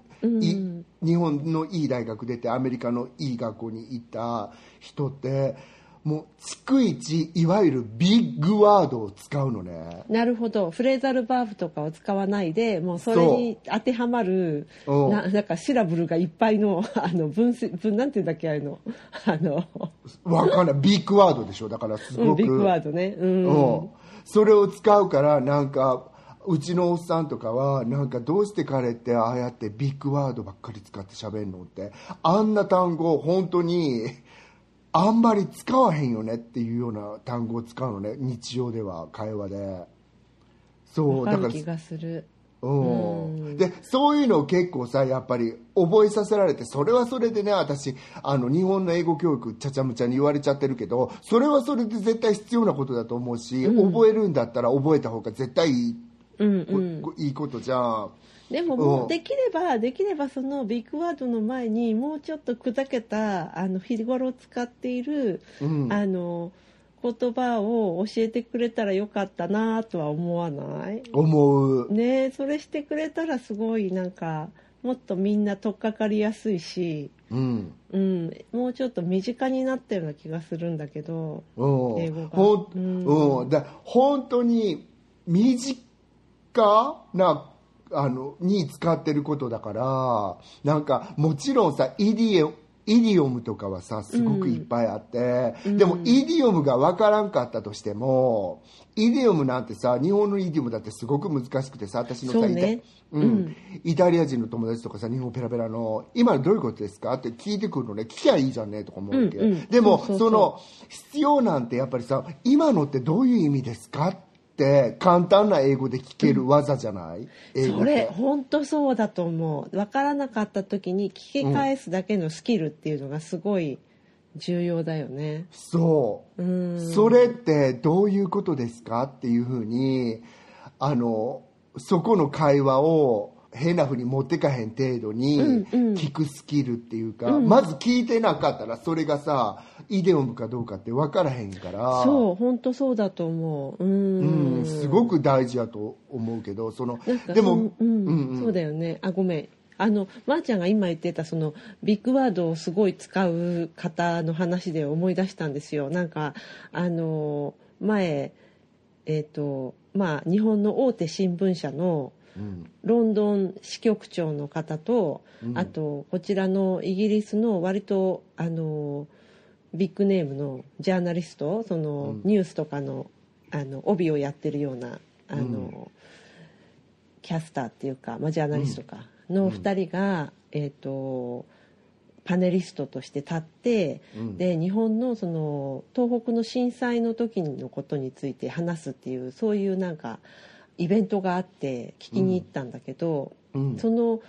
日本のいい大学出てアメリカのいい学校に行った人ってもう逐一いわゆるビッグワードを使うのね。
なるほど。フレーザルバーブとかを使わないでもうそれに当てはまる
う。ん
ななんかシラブルがいっぱいの あの分子分なんていうんだっけあの あの、
わかんない。ビッグワードでしょ。だからすごく、
うんビッグワードね。うん。
う。んそれを使うからなんかうちのおっさんとかはなんかどうして彼ってああやってビッグワードばっかり使って喋んのって。あんな単語本当にあんまり使わへんよねっていうような単語を使うのね。日常では会話で。そうだから
気がする。
うん。でそういうのを結構さやっぱり覚えさせられてそれはそれでね私あの日本の英語教育ちゃちゃむちゃに言われちゃってるけどそれはそれで絶対必要なことだと思うし、覚えるんだったら覚えた方が絶対いい,、
うんうん。
こいいことじゃん
でももうできればできればそのビッグワードの前にもうちょっと砕けたあの日頃使っている、
うん。
あの言葉を教えてくれたらよかったなとは思わない？
思う。
ねそれしてくれたらすごいなんかもっとみんな取っかかりやすいし、
うん。
うん、もうちょっと身近になったような気がするんだけど
うん。
英語が。
ほん
うん。
うん。だ本当に身近なあのに使ってることだからなんかもちろんさイディオイディオムとかはさすごくいっぱいあって、でもイディオムが分からんかったとしてもイディオムなんてさ日本のイディオムだってすごく難しくてさ私のさ
ね。
イタうん。イタリア人の友達とかさ日本ペラペラの「今のどういうことですか?」って聞いてくるのね。聞きゃいいじゃんねとか思うわけ、
うんうん。
でも
そ
の必要なんてやっぱりさ今のってどういう意味ですか？って簡単な英語で聞ける技じゃない、英語
それ本当そうだと思う。分からなかった時に聞き返すだけのスキルっていうのがすごい重要だよね。
そう。
うん。
それってどういうことですか？っていうふうにあのそこの会話を変なふうに持ってかへん程度に
うんうん。
聞くスキルっていうか、まず聞いてなかったらそれがさイデオムかどうかって分からへんから
そう本当そうだと思う。うん。
うん、すごく大事やと思うけどそのでも、
うん
うん。うん
そうだよね。あごめん。あのまー、ちゃんが今言ってたそのビッグワードをすごい使う方の話で思い出したんですよ。なんかあの前えっ、とまあ日本の大手新聞社の
うん
ロンドン支局長の方と、
うん。
あとこちらのイギリスの割とあのビッグネームのジャーナリストその、
うん。
ニュースとかのあの帯をやってるようなあの、
うん。
キャスターっていうか、まあ、ジャーナリストかの2人が、えー、とパネリストとして立って、
うん。
で日本のその東北の震災の時のことについて話すっていうそういうなんかイベントがあって聞きに行ったんだけど、
うん。
その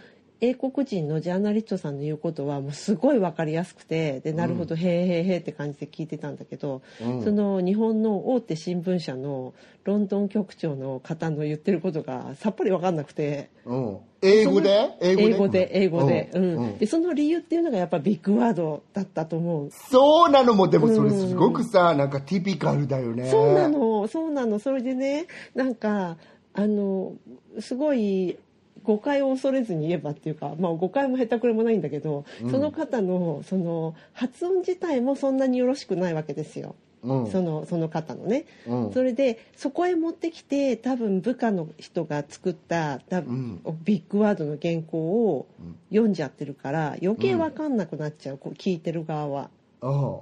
英国人のジャーナリストさんの言うことはもうすごい分かりやすくてでなるほど、へーへーへーって感じで聞いてたんだけど、
うん。
その日本の大手新聞社のロンドン局長の方の言ってることがさっぱり分かんなくて。
うん、英語で？英
英語で英語で,、うん。
うん。
でその理由っていうのがやっぱビッグワードだったと思う。
そうなの。もでもそれすごくさ、なんかティピカルだよね。
そうなの。そうなの。それでねなんかあのすごい誤解を恐れずに言えばっていうか、まあ、誤解も下手くれもないんだけど、その方のその発音自体もそんなによろしくないわけですよ。
うん。
そのその方のね、
うん。
それでそこへ持ってきて多分部下の人が作った多分、ビッグワードの原稿を読んじゃってるから余計分かんなくなっちゃう、こう聞いてる側は。
あ。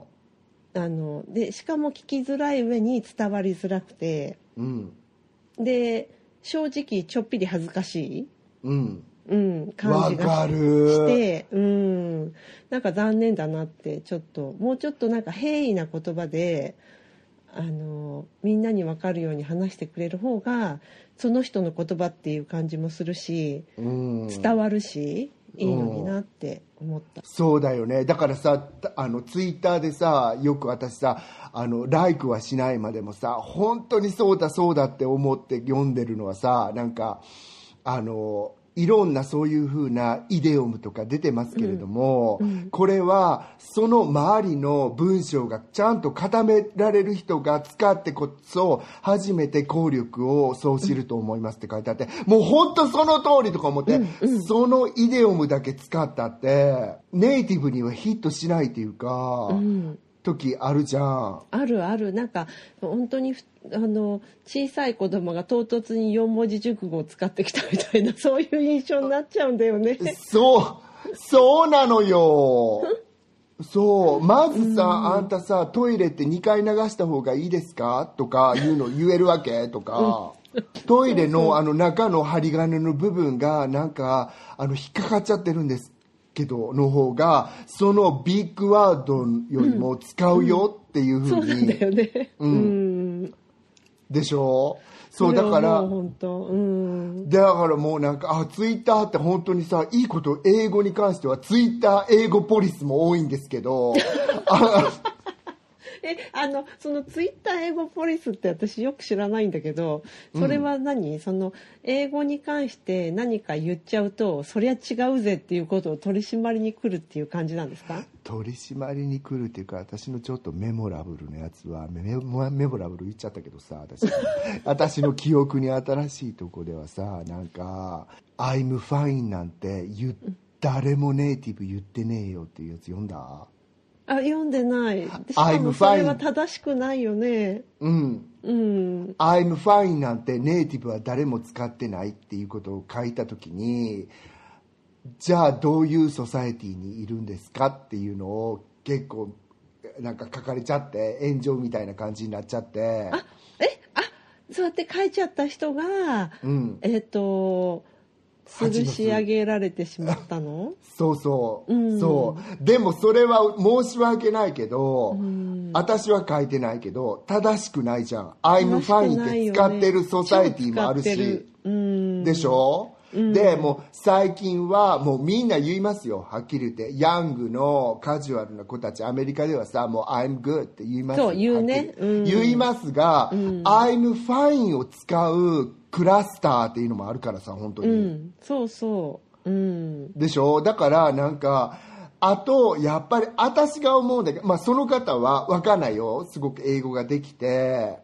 あのでしかも聞きづらい上に伝わりづらくて。
うん。
で正直ちょっぴり恥ずかしい、
うん。
うん、感じがして、うん、なんか残念だなってちょっともうちょっとなんか平易な言葉であのみんなに分かるように話してくれる方がその人の言葉っていう感じもするし
うん。
伝わるし、いいのになって思った。
そうだよねだからさあのツイッターでさよく私さあのライクはしないまでもさ本当にそうだそうだって思って読んでるのはさなんかあのいろんなそういう風なイデオムとか出てますけれども、これはその周りの文章がちゃんと固められる人が使ってこそ初めて効力をそう知ると思いますって書いてあってもう本当その通りとか思って、そのイデオムだけ使ったってネイティブにはヒットしないっていうか、
うん
時あるじゃん。
あるあるなんか本当にふあの小さい子供が唐突に四文字熟語を使ってきたみたいなそういう印象になっちゃうんだよね。
そう、そうなのよ。そう、まずさ、あんたさ、トイレって2回流した方がいいですか？とか言うの言えるわけ？とか。トイレのあの中の針金の部分がなんかあの引っかかっちゃってるんですけどの方がそのビッグワードよりも使うよっていうふ
そううなんだよ
に
ね。
う
うんん。
でしょ？そうだから
う。うん。
だからもうなんか、あ、ツイッターって本当にさ、いいこと、英語に関しては、ツイッター英語ポリスも多いんですけど、あ
えあのそのツイッター英語ポリスって私よく知らないんだけどそれは何、その英語に関して何か言っちゃうとそりゃ違うぜっていうことを取り締まりに来るっていう感じなんですか？
取り締まりに来るっていうか、私のちょっとメモラブルなやつは、メメメモラブル言っちゃったけどさ、私、私の記憶に新しいとこではさ、なんか、I'm fine なんて言っ誰もネイティブ言ってねえよっていうやつ読んだ？
あ読んでない。しかもそれは正しくないよね。
うん。
うん、
I'm fine なんてネイティブは誰も使ってないっていうことを書いた時にじゃあどういうソサエティにいるんですかっていうのを結構なんか書かれちゃって炎上みたいな感じになっちゃって。
あえあそうやって書いちゃった人が、
うん。
えっ、と吊るし上げられてしまったの？
そうそう、
うん。
そう。でもそれは申し訳ないけど、
ん。
私は書いてないけど正しくないじゃん。I'm fine って使ってるソサエティもあるし。
うん。
でしょ、
うん。
でもう最近はもうみんな言いますよ。はっきり言って。ヤングのカジュアルな子たちアメリカではさもう I'm good って言います
そう言うね。
言いますが、
うん。
I'm fine を使うクラスターっていうのもあるからさ本当に、
うん。そうそう。うん。
でしょ？だからなんかあとやっぱり私が思うんだけど、まあ、その方は分かんないよ。すごく英語ができて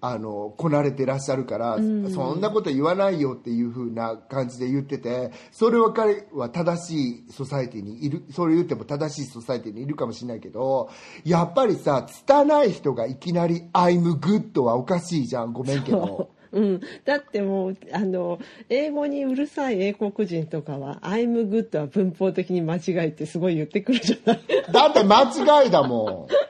あのこなれてらっしゃるから、
ん。
そんなこと言わないよっていう風な感じで言っててそれは彼は正しいソサエティにいるそれ言っても正しいソサエティにいるかもしれないけどやっぱりさ拙い人がいきなり「I'm good」はおかしいじゃん。ごめんけど。
うん、だってもうあの英語にうるさい英国人とかは「I'm good」は文法的に間違いってすごい言ってくるじゃない。
だって間違いだもん。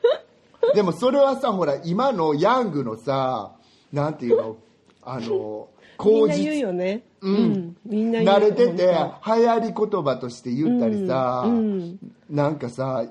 でもそれはさ、ほら、今のヤングのさ、なんていうの、あの、
みん
口
な言うよ
実、
ね。
うん。
みんな言う
慣れてて、
本
流行り言葉として言ったりさ、
うんうん。
なんかさ、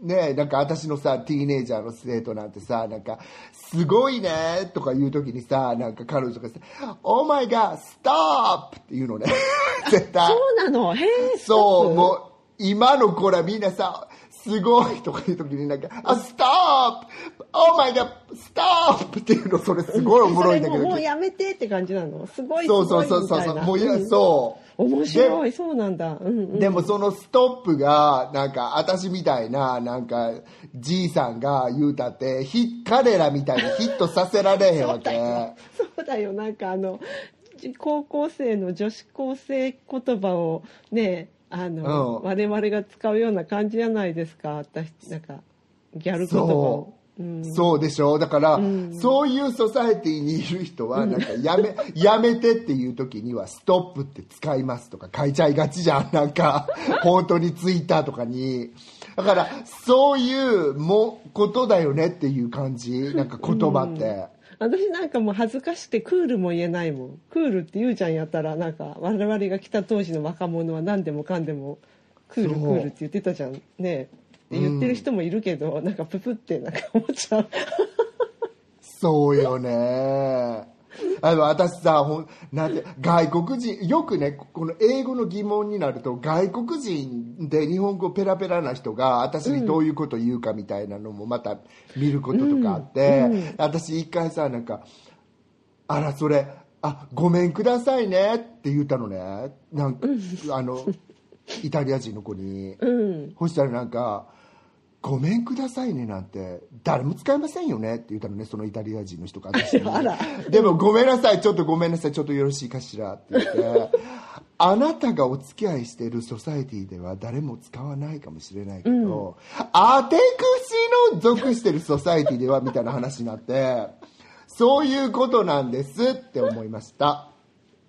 ねえ、なんか私のさ、ティーネイジャーの生徒なんてさ、なんか、すごいねとか言うときにさ、なんか彼女がさ、Oh my god, stop! って言うのね。絶対。
そうなの？へえ
そう、
う
もう、今の子らみんなさ、すごいとか言うときになんか、あ、ストップ !Oh my god! ストップっていうの、それすごいおもろいんだけど。
もうもうやめてって感じなの？すごいす
そう
ごい
そうそうそう。
みたいな
もういや、
ん
そう。
面白
で
いそうなんだ。うんうん。
でもそのストップが、なんか、私みたいな、なんか、じいさんが言うたって、ひ彼らみたいにヒットさせられへんわけ。
そうだよ。なんかあの高校生の女子高生言葉をねあの、
うん。
我々が使うような感じじゃないですか。私なんかギャル言葉を
そそうでしょ？だから、そういうソサエティにいる人はなんかやめ、やめてっていう時にはストップって使いますとか書いちゃいがちじゃん。なんか 本当にツイッターとかに。だからそういうもことだよねっていう感じ？なんか言葉って、
私なんかもう恥ずかしくてクールも言えないもん。クールって言うじゃんやったら。なんか我々が来た当時の若者は何でもかんでもクールクールって言ってたじゃん。ねって言ってる人もいるけど、なんかププってなんか思っちゃう。
そうよね。あの私さほんなんて外国人よくねこの英語の疑問になると外国人で日本語ペラペラな人が私にどういうこと言うかみたいなのもまた見ることとかあって、私一回さなんか「あらそれあごめんくださいね」って言ったのね。なんか、あの イタリア人の子に。
うん。
そしたらなんか「ごめんくださいね」なんて誰も使いませんよねって言ったのねそのイタリア人の人が。私にでもごめんなさいちょっとごめんなさいちょっとよろしいかしらって言って。あなたがお付き合いしているソサエティでは誰も使わないかもしれないけど、アテクシの属してるソサエティではみたいな話になってそういうことなんですって思いました。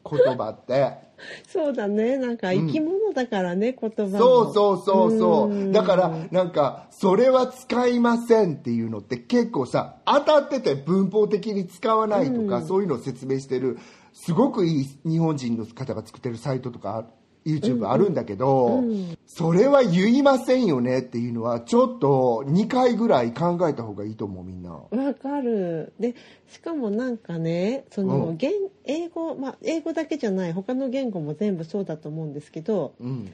言葉って。
そうだね。なんか生き物だからね、言葉も。
そうそうそうそう。
うん。
だからなんかそれは使いませんっていうのって結構さ当たってて文法的に使わないとか、そういうのを説明してるすごくいい日本人の方が作ってるサイトとか YouTube あるんだけど、それは言いませんよねっていうのはちょっと2回ぐらい考えた方がいいと思うみんな。
わかる。でしかもなんかねその、
うん。
言英語まあ英語だけじゃない他の言語も全部そうだと思うんですけど
うん。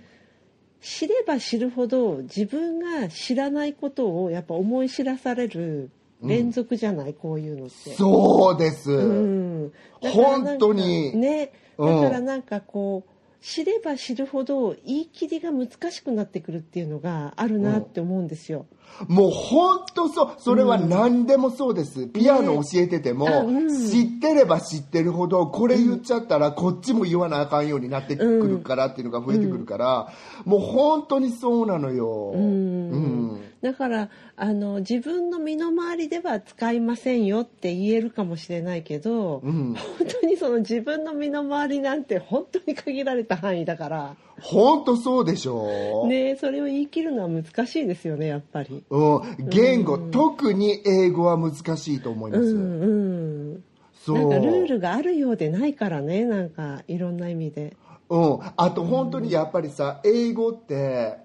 知れば知るほど自分が知らないことをやっぱ思い知らされる連続じゃない、こういうのって。
そうです、
うん、
本当に。
ね
うん。
だからなんかこう知れば知るほど言い切りが難しくなってくるっていうのがあるなって思うんですよ。
もう本当そう。それは何でもそうです、ピアノ教えてても、
あうん。
知ってれば知ってるほどこれ言っちゃったらこっちも言わなあかんようになってくるからっていうのが増えてくるから、もう本当にそうなのよ、うん
だからあの自分の身の回りでは使いませんよって言えるかもしれないけど、
うん。
本当にその自分の身の回りなんて本当に限られた範囲だから、
本当そうでしょ、
ね、それを言い切るのは難しいですよねやっぱり。
うん、言語、特に英語は難しいと思います、
うんうん。
そう。
なんかルールがあるようでないからねなんかいろんな意味で。
うん、あと本当にやっぱりさ英語って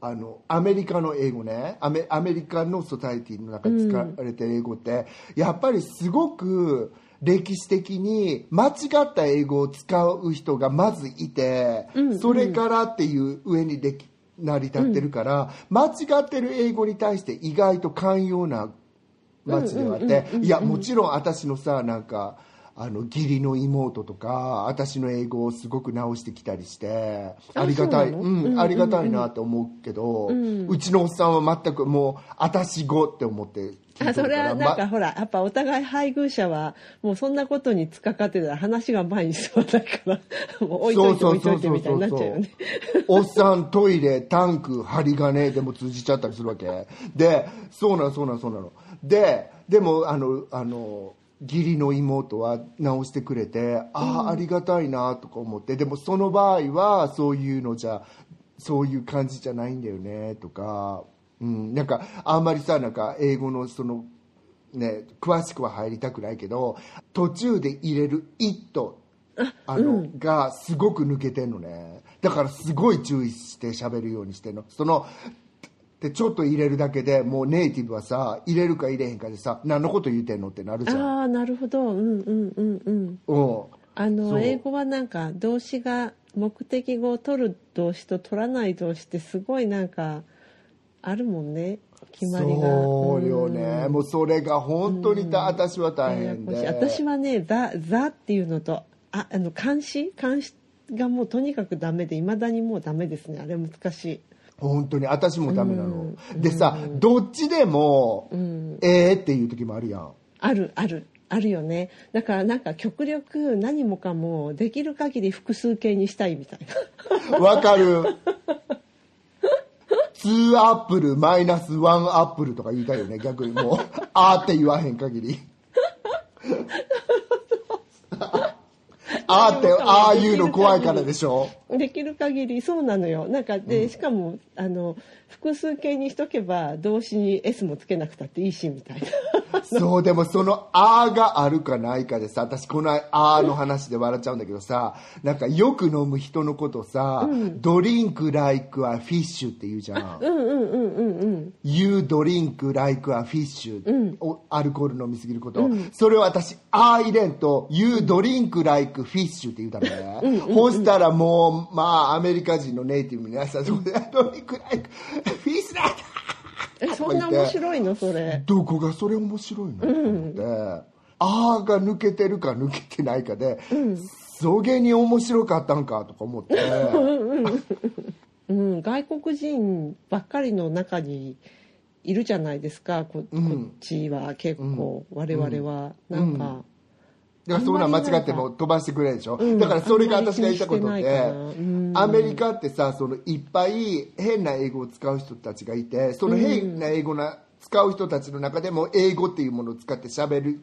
あのアメリカの英語ね。アメアメリカのソサイティの中で使われてる英語って、やっぱりすごく歴史的に間違った英語を使う人がまずいて、それからっていう上にでき成り立ってるから、間違ってる英語に対して意外と寛容な街ではあっていやもちろん私のさなんかあの義理の妹とか私の英語をすごく直してきたりして
あ
ありがたい。
そう
ん
うん
ありがたいなって思うけど、うちのおっさんは全くもう私語って思って
あそれはなん
ま
かほらやっぱお互い配偶者はもうそんなことに突っかかってたら話が前に進まないから もう置いといて置いといてみたいになっちゃうよね。
おっさんトイレタンク針金でも通じちゃったりするわけ。でそうなのそうなのそうなの。ででもあのあの義理の妹は直してくれてああ、ありがたいなとか思ってでもその場合はそういうのじゃそういう感じじゃないんだよねとか、うん、なんかあんまりさなんか英語のそのね詳しくは入りたくないけど途中で入れる「it」あの、がすごく抜けてんのね。だからすごい注意して喋るようにしてんの。そのでちょっと入れるだけでもうネイティブはさ入れるか入れへんかでさ何のこと言うてんのってなるじゃん。
ああなるほど。うんうんうんうん
うん。
あの英語はなんか動詞が目的語を取る動詞と取らない動詞ってすごいなんかあるもんね。決まりが。
そうよね、もうそれが本当にた、私は大変で。
私はね「ザ」ザっていうのとああの漢詞漢詞がもうとにかくダメでいまだにもうダメですね。あれ難しい
本当に私もダメなの、でさ、どっちでも、ええっていう時もあるやん。
あるある。あるよね。だからなんか極力何もかもできる限り複数形にしたいみたいな。
わかる。2アップルマイナス1アップルとか言いたいよね。逆にもう。あーって言わへん限り。あーってああいうの怖いからでしょ
できる限りそうなのよ。なんかで、しかもあの複数形にしとけば動詞に S もつけなくたっていいしみたいな
そうでもその「あ」があるかないかでさ私この「あ」の話で笑っちゃうんだけどさなんかよく飲む人のことさ「ドリンクライクはフィッシュ」って言うじゃん。
うんうんうんうんうん「
You drink like a fish、おアルコール飲みすぎること、それを私「あ」入れんと「You drink like fish」って言うたのね。ほしたらもうまあアメリカ人のネイティブの皆さん「それドリンクライクフィッシュだ!」
えそんな面白いのそれ。
どこがそれ面白いの？と思って、あーが抜けてるか抜けてないかで、そげに面白かったんかとか思って、
うん、外国人ばっかりの中にいるじゃないですかこ,、こっちは結構、我々は、なんか、
だか。らそんなん間違っても飛ばしてくれるでしょ、だからそれが私が言ったことでアメリカってさそのいっぱい変な英語を使う人たちがいてその変な英語な、使う人たちの中でも英語っていうものを使って喋る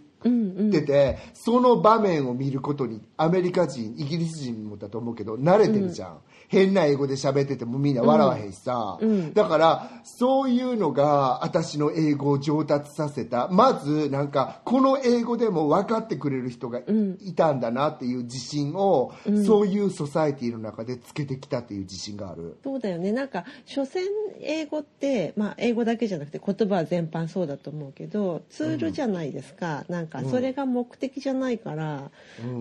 ってて、その場面を見ることにアメリカ人イギリス人もだと思うけど慣れてるじゃん、変な英語で喋っててもみんな笑わへんしさ、だからそういうのが私の英語を上達させた。まずなんかこの英語でも分かってくれる人がいたんだなっていう自信を、そういうソサエティの中でつけてきたっていう自信がある。
そうだよね。なんか所詮英語って、まあ、英語だけじゃなくて言葉は全般そうだと思うけどツールじゃないですか、なんかそれが目的じゃないから、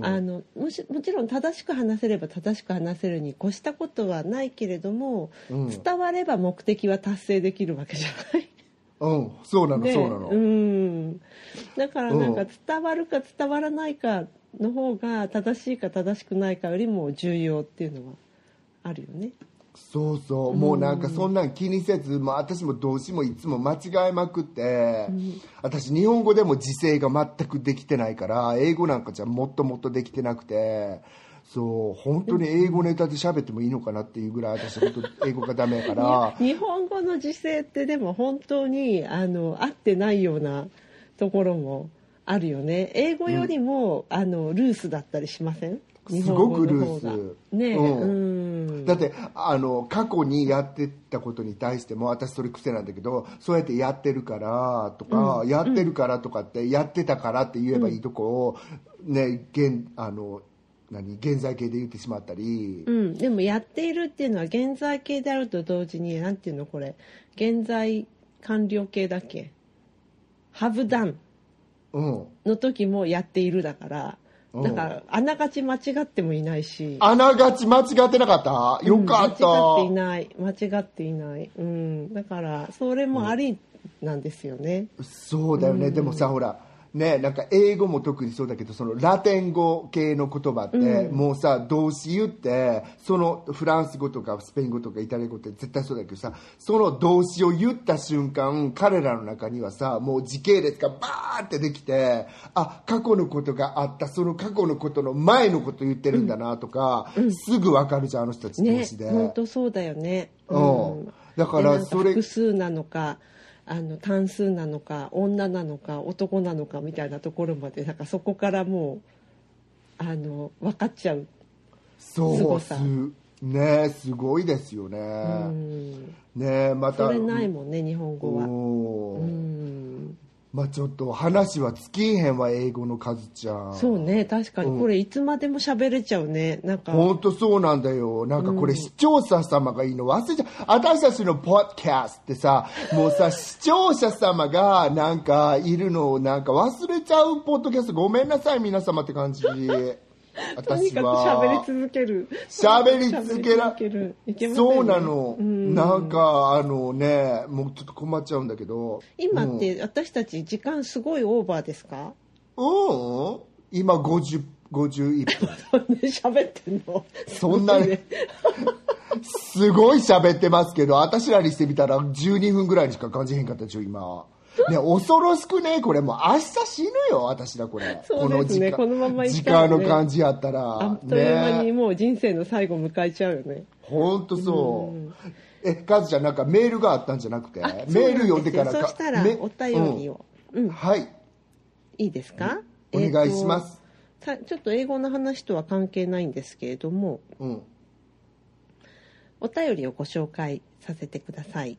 あのもしもちろん正しく話せれば正しく話せるに越したことはないけれども、伝われば目的は達成できるわけじゃない。
うん、そうなの、
ね。
そうなの。
ん。だからなんか
うん。
伝わるか伝わらないかの方が正しいか正しくないかよりも重要っていうのはあるよね。
そうそう、もうなんかそんなん気にせず、まあ、私も動詞もいつも間違えまくって、私日本語でも時制が全くできてないから英語なんかじゃもっともっとできてなくてそう本当に英語ネタで喋ってもいいのかなっていうぐらい私本当 英語がダメやから。
日本語の時勢ってでも本当にあの合ってないようなところもあるよね。英語よりも、あのルースだったりしません？
すごくルース。
ねえ
うん。
うん。
だってあの過去にやってたことに対しても私それ癖なんだけどそうやってやってるからとか、やってるからとかってやってたからって言えばいいとこを、ね現あの何現在形で言ってしまったり、
うん、でもやっているっていうのは現在形であると同時になんていうのこれ。現在完了形だっけ？have done
うん、
の時もやっているだから。
うん。
だからあながち間違ってもいないし。
あながち間違ってなかった？よかった、
うん間違っていない。間違っていない、うん、だからそれもありなんですよね、
そうだよね、でもさほらねなんか英語も特にそうだけどそのラテン語系の言葉って、もうさ動詞言ってそのフランス語とかスペイン語とかイタリア語って絶対そうだけどさその動詞を言った瞬間彼らの中にはさもう時系列がバーってできてあ過去のことがあったその過去のことの前のこと言ってるんだなとか、すぐ分かるじゃんあの人たち同
ね
士で。
本当そうだよね、
うん。だからそれ
複数なのかあの単数なのか女なのか男なのかみたいなところまでなんかそこからもうあの分かっちゃう、
そう
すごさ
すねすごいですよね。
うん、
ねまた
それないもんね日本語は。うん
まあちょっと話は尽きへんわ英語の数ちゃん。
そうね確かに。これいつまでも喋れちゃうねなんか。
本当そうなんだよ。なんかこれ視聴者様がいいの忘れちゃう。私たちのポッドキャストってさもうさ視聴者様がなんかいるのをなんか忘れちゃうポッドキャスト。ごめんなさい皆様って感じ
とにかく喋り続ける。
喋り続けら
ね
そうなの、
うん。
なんかあのねもうちょっと困っちゃうんだけど。
今って私たち時間すごいオーバーですか？
うん。今50 51分
喋ってんの？
そんなにすごい喋ってますけど私らにしてみたら12分ぐらいにしか感じへんかったでしょ今 ね、恐ろしくね、これもう明日死ぬよ、私だ、これ。
そうですね
この時間
このまま行っ
時間の感じやったら。
あっという間に
ね。
もう人生の最後迎えちゃうよね。
ほんとそう。
うん
え、カズちゃんなんかメールがあったんじゃなくて、
あ
メール読んでから
そうなんですよそしたら
め
お便りを、うん
うんはい、
いいですか、
お願いします。
えーちょっと英語の話とは関係ないんですけれども
うん。
お便りをご紹介させてください。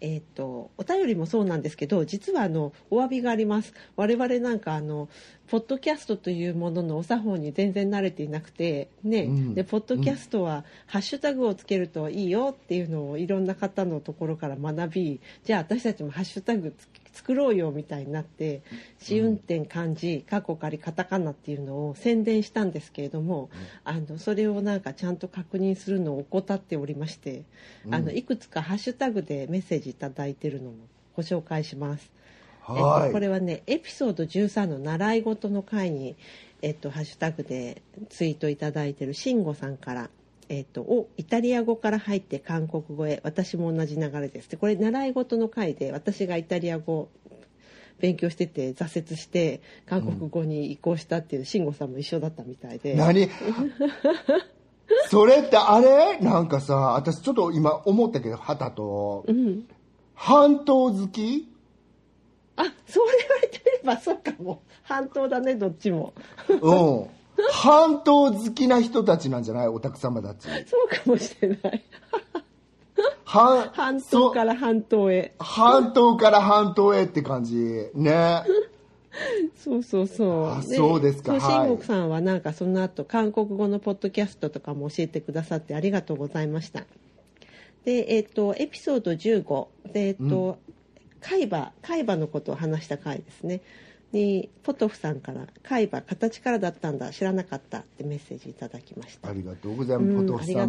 えー、とお便りもそうなんですけど実はあのお詫びがあります。我々なんかあのポッドキャストというもののお作法に全然慣れていなくてね、
うん。
でポッドキャストはハッシュタグをつけるといいよっていうのをいろんな方のところから学びじゃあ私たちもハッシュタグつ作ろうよみたいになって試運転漢字過去仮カタカナっていうのを宣伝したんですけれども、あのそれをなんかちゃんと確認するのを怠っておりまして、あのいくつかハッシュタグでメッセージいただいてるのもご紹介します。えっと、
はい。
これはねエピソード13の習い事の回に、えっと、ハッシュタグでツイートいただいてる慎吾さんから。えっと、おイタリア語から入って韓国語へ私も同じ流れです。でこれ習い事の回で私がイタリア語勉強してて挫折して韓国語に移行したっていう慎吾さんも一緒だったみたいで、
何？それってあれ？なんかさ、私ちょっと今思ったけど、旗と、
うん、
半島好き？
あそう言われてみればそうかも。半島だねどっちも。
うん。半島好きな人たちなんじゃない？お宅様たち。
そうかもしれない
半
半島から半島へ
半島から半島へって感じ。ね。
そうそうそう。
あそうですか
新国さんはなんかその後韓国語のポッドキャストとかも教えてくださってありがとうございました。で、えっ、と、エピソード15で、えっ、と、海馬、海馬のことを話した回ですね。に、ポトフさんから、海馬、形からだったんだ、知らなかったってメッセージいただきました
あ。りがとうございます、
うん
ポトフ様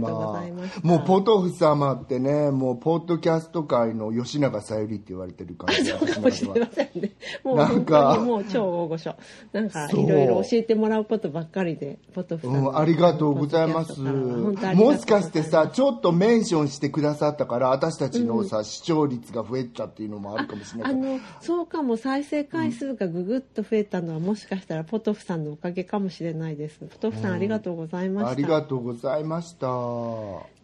もうポトフ様ってねもうポッドキャスト界の吉永小百合って言われてる感じ
そうかもしれませんね。もう本
なんか
もう超大御所。なんかいろいろ教えてもらうことばっかりで、ポトフさんの
うん、ありがとうございます。もしかしてさ、ちょっとメンションしてくださったから、私たちのさ、視聴率が増えちゃっていうのもあるかもしれないから。
あのそうかも再生回数がぐぐっと増えたのは、もしかしたらポトフさんのおかげかもしれないです。ポトフさん、ありがとうございました。
ありがとうございました。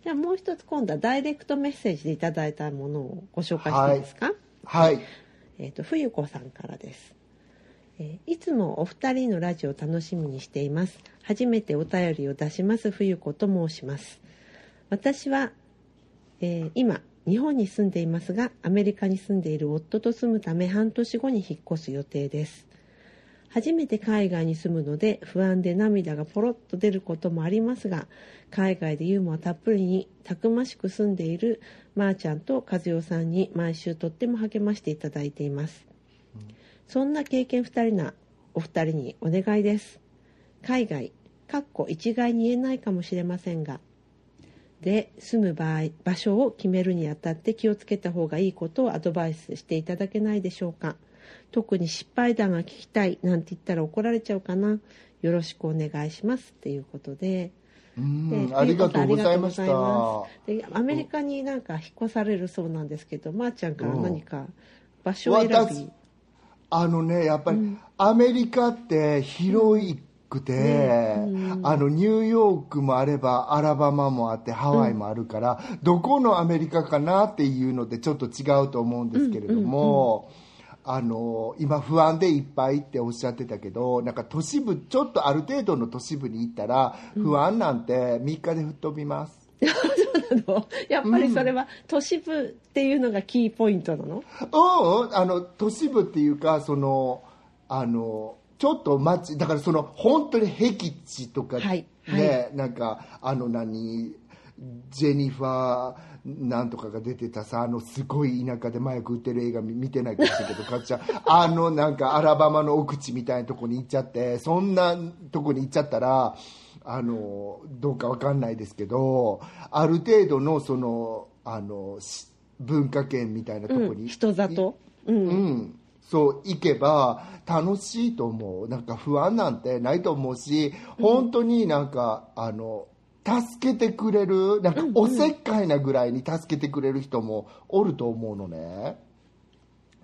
じゃあもう一つ今度はダイレクトメッセージでいただいたものをご紹介していいですか、
はい。
えっ、と冬子さんからです、えーいつもお二人のラジオを楽しみにしています。初めてお便りを出します冬子と申します。私は、えー今日本に住んでいますがアメリカに住んでいる夫と住むため半年後に引っ越す予定です。初めて海外に住むので不安で涙がポロッと出ることもありますが海外でユーモアたっぷりにたくましく住んでいるまーちゃんと和代さんに毎週とっても励ましていただいています、そんな経験2人なお二人にお願いです。海外かっこ一概に言えないかもしれませんがで住む場合場所を決めるにあたって気をつけた方がいいことをアドバイスしていただけないでしょうか。特に失敗談が聞きたいなんて言ったら怒られちゃうかな。よろしくお願いしますっていうことで。
うありがとうございました。
でアメリカになんか引っ越されるそうなんですけど、まー、ちゃんから何か場所選び、
私あのね、やっぱり、アメリカって広くて、
ね。
あの、ニューヨークもあれば、アラバマもあって、ハワイもあるから、どこのアメリカかなっていうのでちょっと違うと思うんですけれども、あの、今不安でいっぱいっておっしゃってたけど、なんか都市部、ちょっとある程度の都市部に行ったら、不安なんて3日で吹っ飛びます。
やっぱりそれは都市部っていうのがキーポイントなの、
うん。うん、あの都市部っていうかそのあのちょっと街だからその本当に僻地とかね、
はいはい。
なんかあの何ジェニファーなんとかが出てたさあのすごい田舎で麻薬売ってる映画見見てないかもしれないけどかっちゃん。あのなんかアラバマの奥地みたいなとこに行っちゃってそんなとこに行っちゃったらあのどうかわかんないですけどある程度のそのあのし文化圏みたいなとこに、
うん、人里、うん。
うん、そう行けば楽しいと思う。なんか不安なんてないと思うし本当になんかあの助けてくれるなんかおせっかいなぐらいに助けてくれる人もおると思うのね。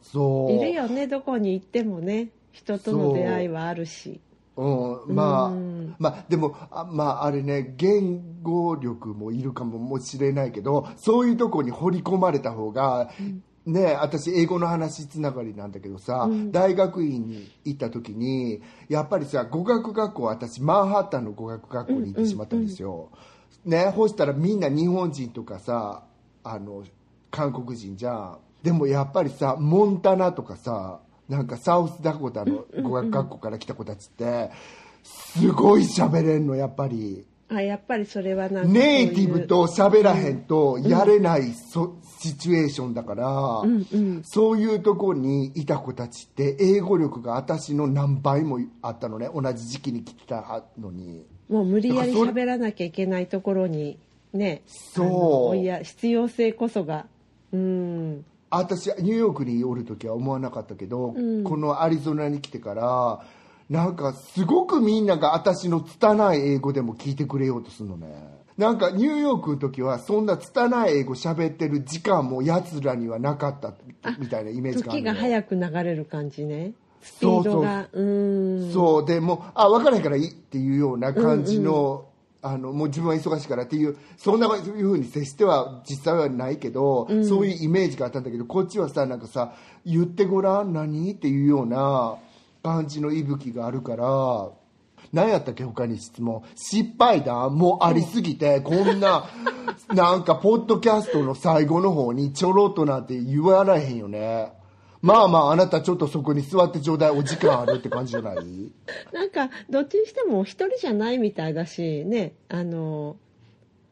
そう。
いるよねどこに行ってもね。人との出会いはあるし。
うん、まあ、
うん。
まあ、でも、あまあ、あれね、言語力もいるかもしれないけど、そういうとこに掘り込まれた方が、ね、私、英語の話つながりなんだけどさ、大学院に行った時に、やっぱりさ、語学学校、私、マンハッタンの語学学校に行ってしまったんですよ。ね、ほしたらみんな日本人とかさ、あの、韓国人じゃん。でもやっぱりさ、モンタナとかさ、なんかサウスダコタの語学学校から来た子たちって、すごい喋れんの、やっぱり。
あやっぱりそれはなんか
ネイティブと喋らへんとやれないそ、シチュエーションだから、そういうとこにいた子たちって英語力が私の何倍もあったのね。同じ時期に来てたのに。
もう無理やり喋らなきゃいけないところにね
そう。
いや必要性こそが。うん。
私ニューヨークにおる時は思わなかったけど、
うん。
このアリゾナに来てからなんかすごくみんなが私の拙い英語でも聞いてくれようとするのねなんかニューヨークの時はそんな拙い英語喋ってる時間もやつらにはなかったみたいなイメージがある
時が早く流れる感じね。スピードが。うん
そう。でもうあ分からへんからいいっていうような感じの,、あのもう自分は忙しいからっていうそんないうふうに接しては実際はないけど、そういうイメージがあったんだけどこっちはさなんかさ言ってごらん何？っていうような感じの息吹があるから何やったっけ他に質問。失敗談もありすぎて、こんな なんかポッドキャストの最後の方にちょろっとなんて言わらへんよね。まあまああなたちょっとそこに座ってちょうだいお時間あるって感じじゃない？
なんかどっちにしても一人じゃないみたいだしねあの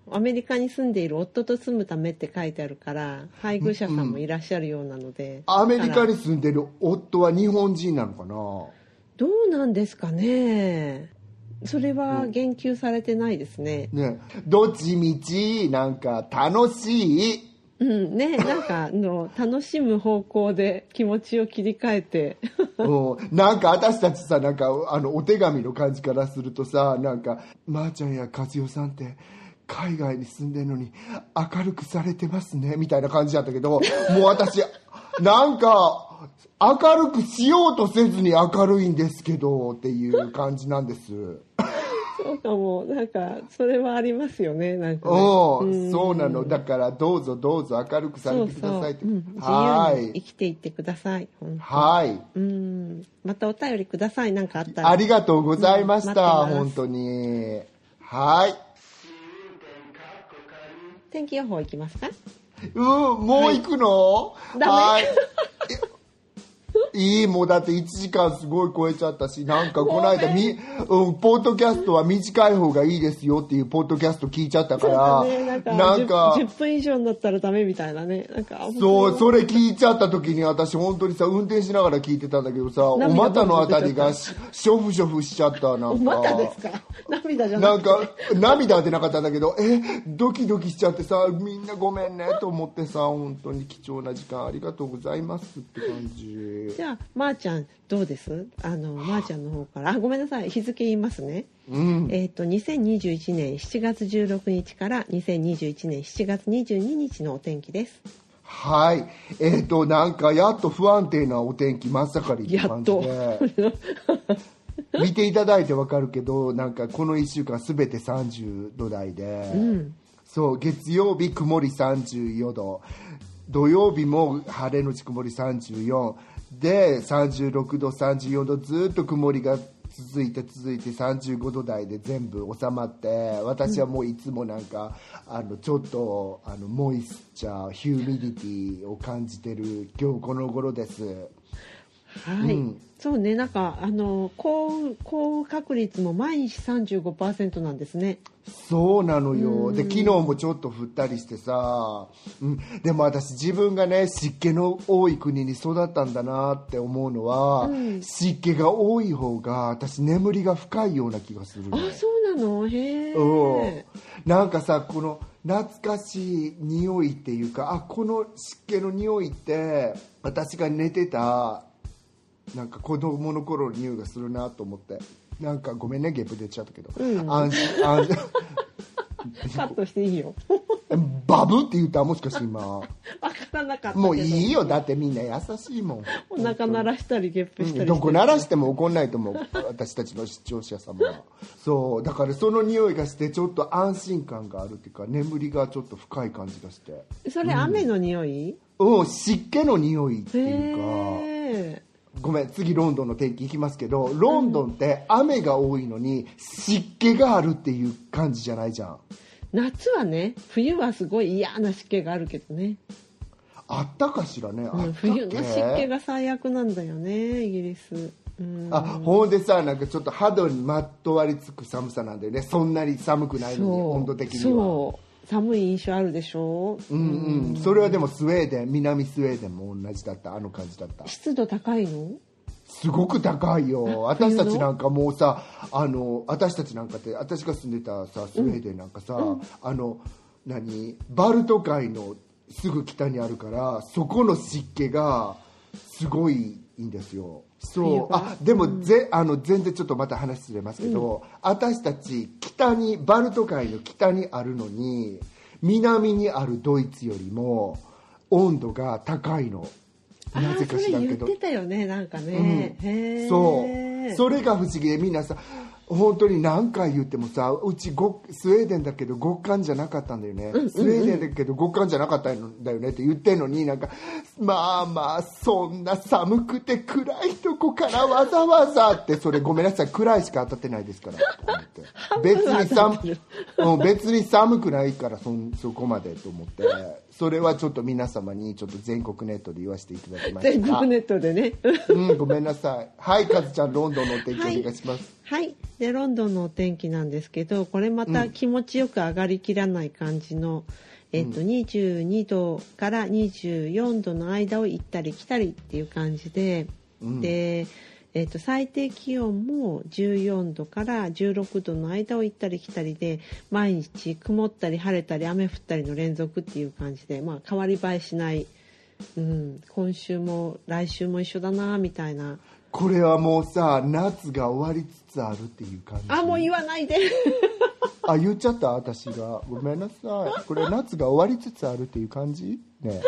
アメリカに住んでいる夫と住むためって書いてあるから配偶者さんもいらっしゃるようなので、
アメリカに住んでる夫は日本人なのかな？
どうなんですかね。それは言及されてないですね。
ね。どっちみちなんか楽しい？
うん。ねなんかあの楽しむ方向で気持ちを切り替えて。
うん、なんか私たちさなんかあのお手紙の感じからするとさなんか「まー、ちゃんや和代さんって海外に住んでるのに明るくされてますね」みたいな感じだったけどもう私なんか明るくしようとせずに明るいんですけどっていう感じなんです。
そうかも。なんかそれはありますよねなんかね。
うん、そうなの。だからどうぞどうぞ明るくされてくださいって。
うん、自
はい。
生きていってください
はい。
うん。またお便りくださいなんかあったら。
ありがとうございました、
うん
本当に。はい。
天気予報いきますか？
うん、もう行くの、
ダメ。
は い。いい、もうだって1時間すごい超えちゃったし、なんかこの間み、うん、ポッドキャストは短い方がいいですよっていうポッドキャスト聞いちゃったから、
だね。なんか
なんか
10, 10分以上になったらダメみたいなね。なんか
そう、それ聞いちゃった時に私本当にさ、運転しながら聞いてたんだけどさ、お
涙
股のあたりがしショフショフしちゃった、なんか。
またですか？涙じゃなくて？
なんか涙は出なかったんだけどえドキドキしちゃってさみんなごめんねと思ってさ本当に貴重な時間ありがとうございますって感じ
じゃあまー、ちゃんどうです？あのまー、ちゃんの方から。あごめんなさい。日付言いますね、
うん。
えっ、と2021年7月16日から2021年7月22日のお天気です。
はい。えっ、となんかやっと不安定なお天気真っ盛りって
やっと。
感じで見ていただいてわかるけどなんかこの1週間すべて30度台で、
うん。
そう月曜日曇り34度。土曜日も晴れのち曇り34で36度34度ずっと曇りが続いて続いて35度台で全部収まって私はもういつもなんか、あのちょっとあの moisture humidity を感じてる今日この頃です。
はい、
うん。
そうね。なんかあの降雨降雨確率も毎日35%なんですね。
そうなのよ。で昨日もちょっと降ったりしてさ、うん、でも私自分がね湿気の多い国に育ったんだなって思うのは、
うん。
湿気が多い方が私眠りが深いような気がするの
あそうなの？へえ。
うん。なんかさこの懐かしい匂いっていうかあこの湿気の匂いって私が寝てたなんか子供の頃の匂いがするなと思って。なんかごめんねゲップ出ちゃったけど、
うん。
安心安心。
カットしていいよ。
バブって言ったもしかして今。
わからなかったけど。
もういいよ。だってみんな優しいもん。
お腹鳴らしたりゲップしたりして。
どこ鳴らしても怒んないと思う。私たちの視聴者様は。そう。だからその匂いがしてちょっと安心感があるっていうか眠りがちょっと深い感じがして。
それ雨の匂い、
うん。湿気の匂いっていうかごめん次ロンドンの天気いきますけどロンドンって雨が多いのに湿気があるっていう感じじゃないじゃん。
夏はね冬はすごい嫌な湿気があるけどね、
あったかしらね、
うん、冬の湿気が最悪なんだよねイギリス、うん、
あほんでさなんかちょっと肌にまとわりつく寒さなんだよね。そんなに寒くないのに温度的には。
そう寒い印象あるでしょ？
うんうん。それはでもスウェーデン南スウェーデンも同じだったあの感じだった。
湿度高いの？
すごく高いよ。
あ
私たちなんかもうさあの私たちなんかって私が住んでたさスウェーデンなんかさ、あの何バルト海のすぐ北にあるからそこの湿気がすごいいいんですよそう。あでも、ぜあの全然ちょっとまた話ずれますけど、私たち北にバルト海の北にあるのに南にあるドイツよりも温度が高いの。
あ
なぜか知らんけど。
言ってたよねなんかね、
そう。それが不思議でみんなさ本当に何回言ってもさうちごスウェーデンだけど極寒じゃなかったんだよね、スウェーデンだけど極寒じゃなかったんだよねって言ってんのになんかまあまあそんな寒くて暗いとこからわざわざってそれごめんなさい暗いしか当たってないですから 別に寒うん別に寒くないからそんそこまでと思って。それはちょっと皆様にちょっと全国ネットで言わせていただきました。
全国ネットでね。
うん、ごめんなさい。はい、かずちゃん、ロンドンのお天気お願いします。
はいでロンドンのお天気なんですけどこれまた気持ちよく上がりきらない感じの、えっと22度から24度の間を行ったり来たりっていう感じで、
うん。
で、えっと最低気温も14度から16度の間を行ったり来たりで毎日曇ったり晴れたり雨降ったりの連続っていう感じで、まあ、変わり映えしない、うん、今週も来週も一緒だなみたいな。
これはもうさ、夏が終わりつつあるっていう感じ。
あもう言わないで
あ、言っちゃった、私が。ごめんなさい。これ夏が終わりつつあるっていう感じ？ね。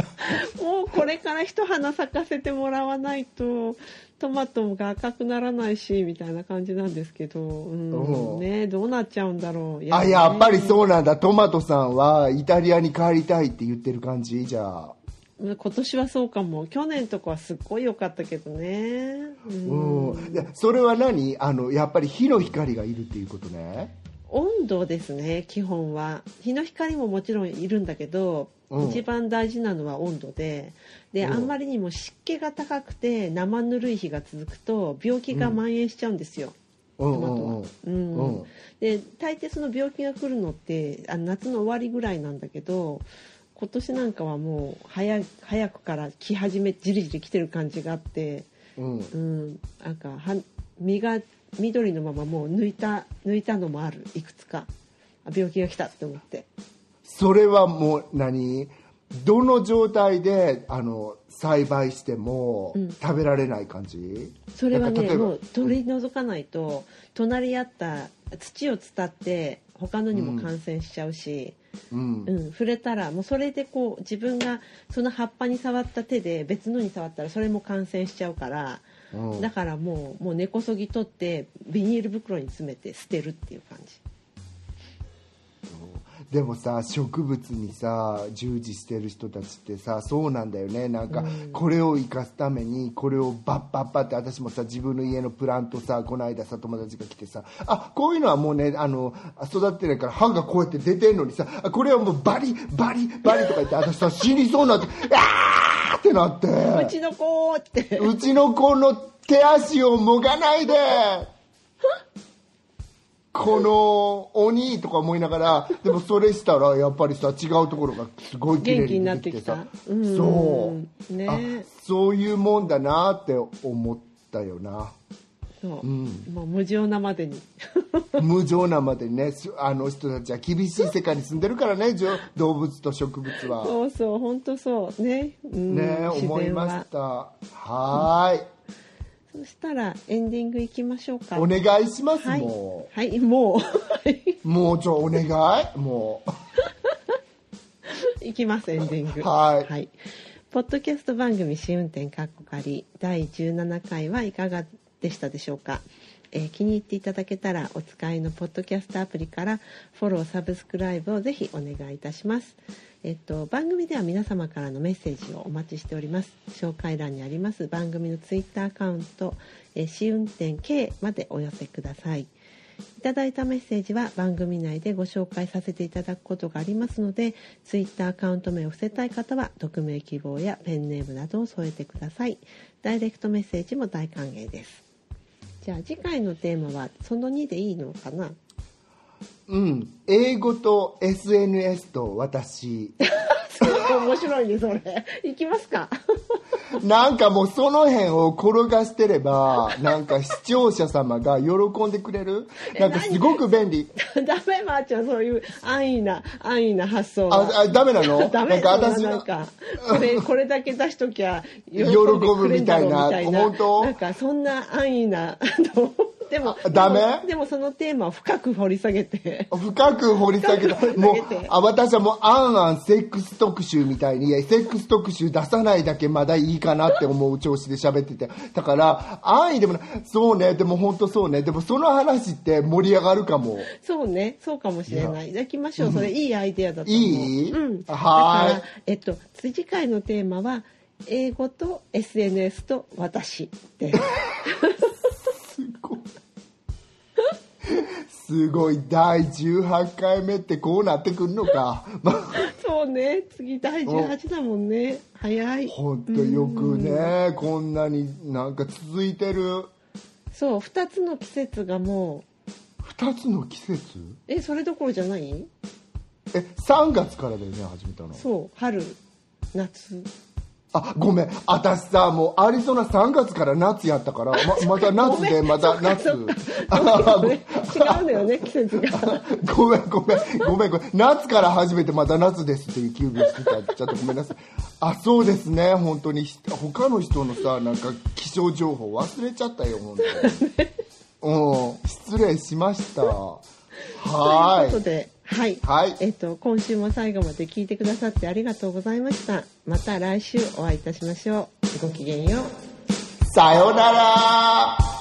もうこれから一花咲かせてもらわないとトマトが赤くならないしみたいな感じなんですけど、うん
うん
ね、どうなっちゃうんだろう
あ、やっぱり
う
そうなんだ。トマトさんはイタリアに帰りたいって言ってる感じ？じゃあ。
今年はそうかも。去年とかはすっごい良かったけどね、うん。
うん。いやそれは何？あの、やっぱり火の光がいるっていうことね。
温度ですね基本は。日の光ももちろんいるんだけど、
うん。
一番大事なのは温度で。で、
うん。
あんまりにも湿気が高くて生ぬるい日が続くと病気が蔓延しちゃうんですよ、
うん。
トマトは。
うん。
うん。
うん
で大抵その病気が来るのってあ夏の終わりぐらいなんだけど今年なんかはもう早い早くから来始めじりじり来てる感じがあって、
うん。
うん、なんかは実が緑のままもう抜いた抜いたのもあるいくつか。あ病気が来たって思って。
それはもう何？どの状態であの栽培しても
うん。
食べられない感じ、
それは
なんか例えば
ねもう取り除かないと隣り合った土を伝って他のにも感染しちゃうし、
うん。
うん、触れたらもうそれでこう自分がその葉っぱに触った手で別のに触ったらそれも感染しちゃうから、
うん。
だからもうもう根こそぎ取ってビニール袋に詰めて捨てるっていう感じ
でもさ植物にさ従事してる人たちってさそうなんだよね。なんかこれを生かすためにこれをバッバッバって私もさ自分の家のプラントさこの間さ友達が来てさあこういうのはもうねあの育ってないから歯がこうやって出てんのにさあこれはもうバリバリバリとか言って私さ死にそうになってあーってなって。
うちの子って。
うちの子の手足をもがないで この鬼とか思いながらでもそれしたらやっぱりさ違うところがすごい綺麗
元気になってき
てさ
うん。
そう、
ね。
あそういうもんだなって思ったよな。
そう、
ん。
もう無情なまでに。
無情なまでにね。すあの人たちは厳しい世界に住んでるからねじょ動物と植物は。
そうそう本当そう。ね、うん、
ね
自
思いました。はーい
そしたらエンディングいきましょうか。
お願いします、
はい。
も
はいもう。
う もうちょお願い。もう。
いきますエンディング。
はい。
ポッドキャスト番組試運転かっこかり第17回はいかがでしたでしょうか、えー気に入っていただけたらお使いのポッドキャストアプリからフォローサブスクライブをぜひお願いいたしますえっと、番組では皆様からのメッセージをお待ちしております紹介欄にあります番組のツイッターアカウント「え試運転 K」までお寄せくださいいただいたメッセージは番組内でご紹介させていただくことがありますので、ツイッターアカウント名を伏せたい方は、匿名希望やペンネームなどを添えてください。ダイレクトメッセージも大歓迎です。じゃあ次回のテーマはその2でいいのかな？
うん。英語と SNS と私。
すごく面白いねそれ。いきますか。
なんかもうその辺を転がしてればなんか視聴者様が喜んでくれる？なんかすごく便利。
ダメまー、ちゃんそういう安易な安易な発想は
ああダメなの？
ダメ
なんか私
なんかこれ これだけ出しときゃ喜
ぶ
みたいな。
本当？
なんかそんな安易なでも
ダメ？
でもそのテーマを深く掘り下げて。
深く掘り下げた。
深く掘り
もうあ私はもうあんあんセックス特集みたいにセックス特集出さないだけまだいいかなって思う調子で喋ってて。だから安易でもない。そうね。でも本当そうね。でもその話って盛り上がるかも。
そうね。そうかもしれない。じゃあ行きましょう。それいいアイデアだと思う。
いい？
うん、だ
はい
えっと次回のテーマは英語と SNS と私です
すごい。第18回目ってこうなってくんのか。まあ
そうね。次第18だもんね。早い。
本当よくねこんなになんか続いてる。
そう2つの季節がもう。
2つの季節？
えそれどころじゃない？
え3月からだよね始めたの。
そう春夏
あごめん。私さもうアリゾナ3月から夏やったからま また夏でまた夏。あ
ごめん違うのよね季節が。
ごめんごめん。ごめんごめん。夏から始めてまた夏ですっていう気分してた。ちょっとごめんなさい。あそうですね。本当に。ひ他の人のさなんか気象情報忘れちゃったよ本当に。うん。失礼しました。は
ということではい、
はい。
えっと今週も最後まで聞いてくださってありがとうございました。また来週お会いいたしましょう。ごきげんよう。
さよなら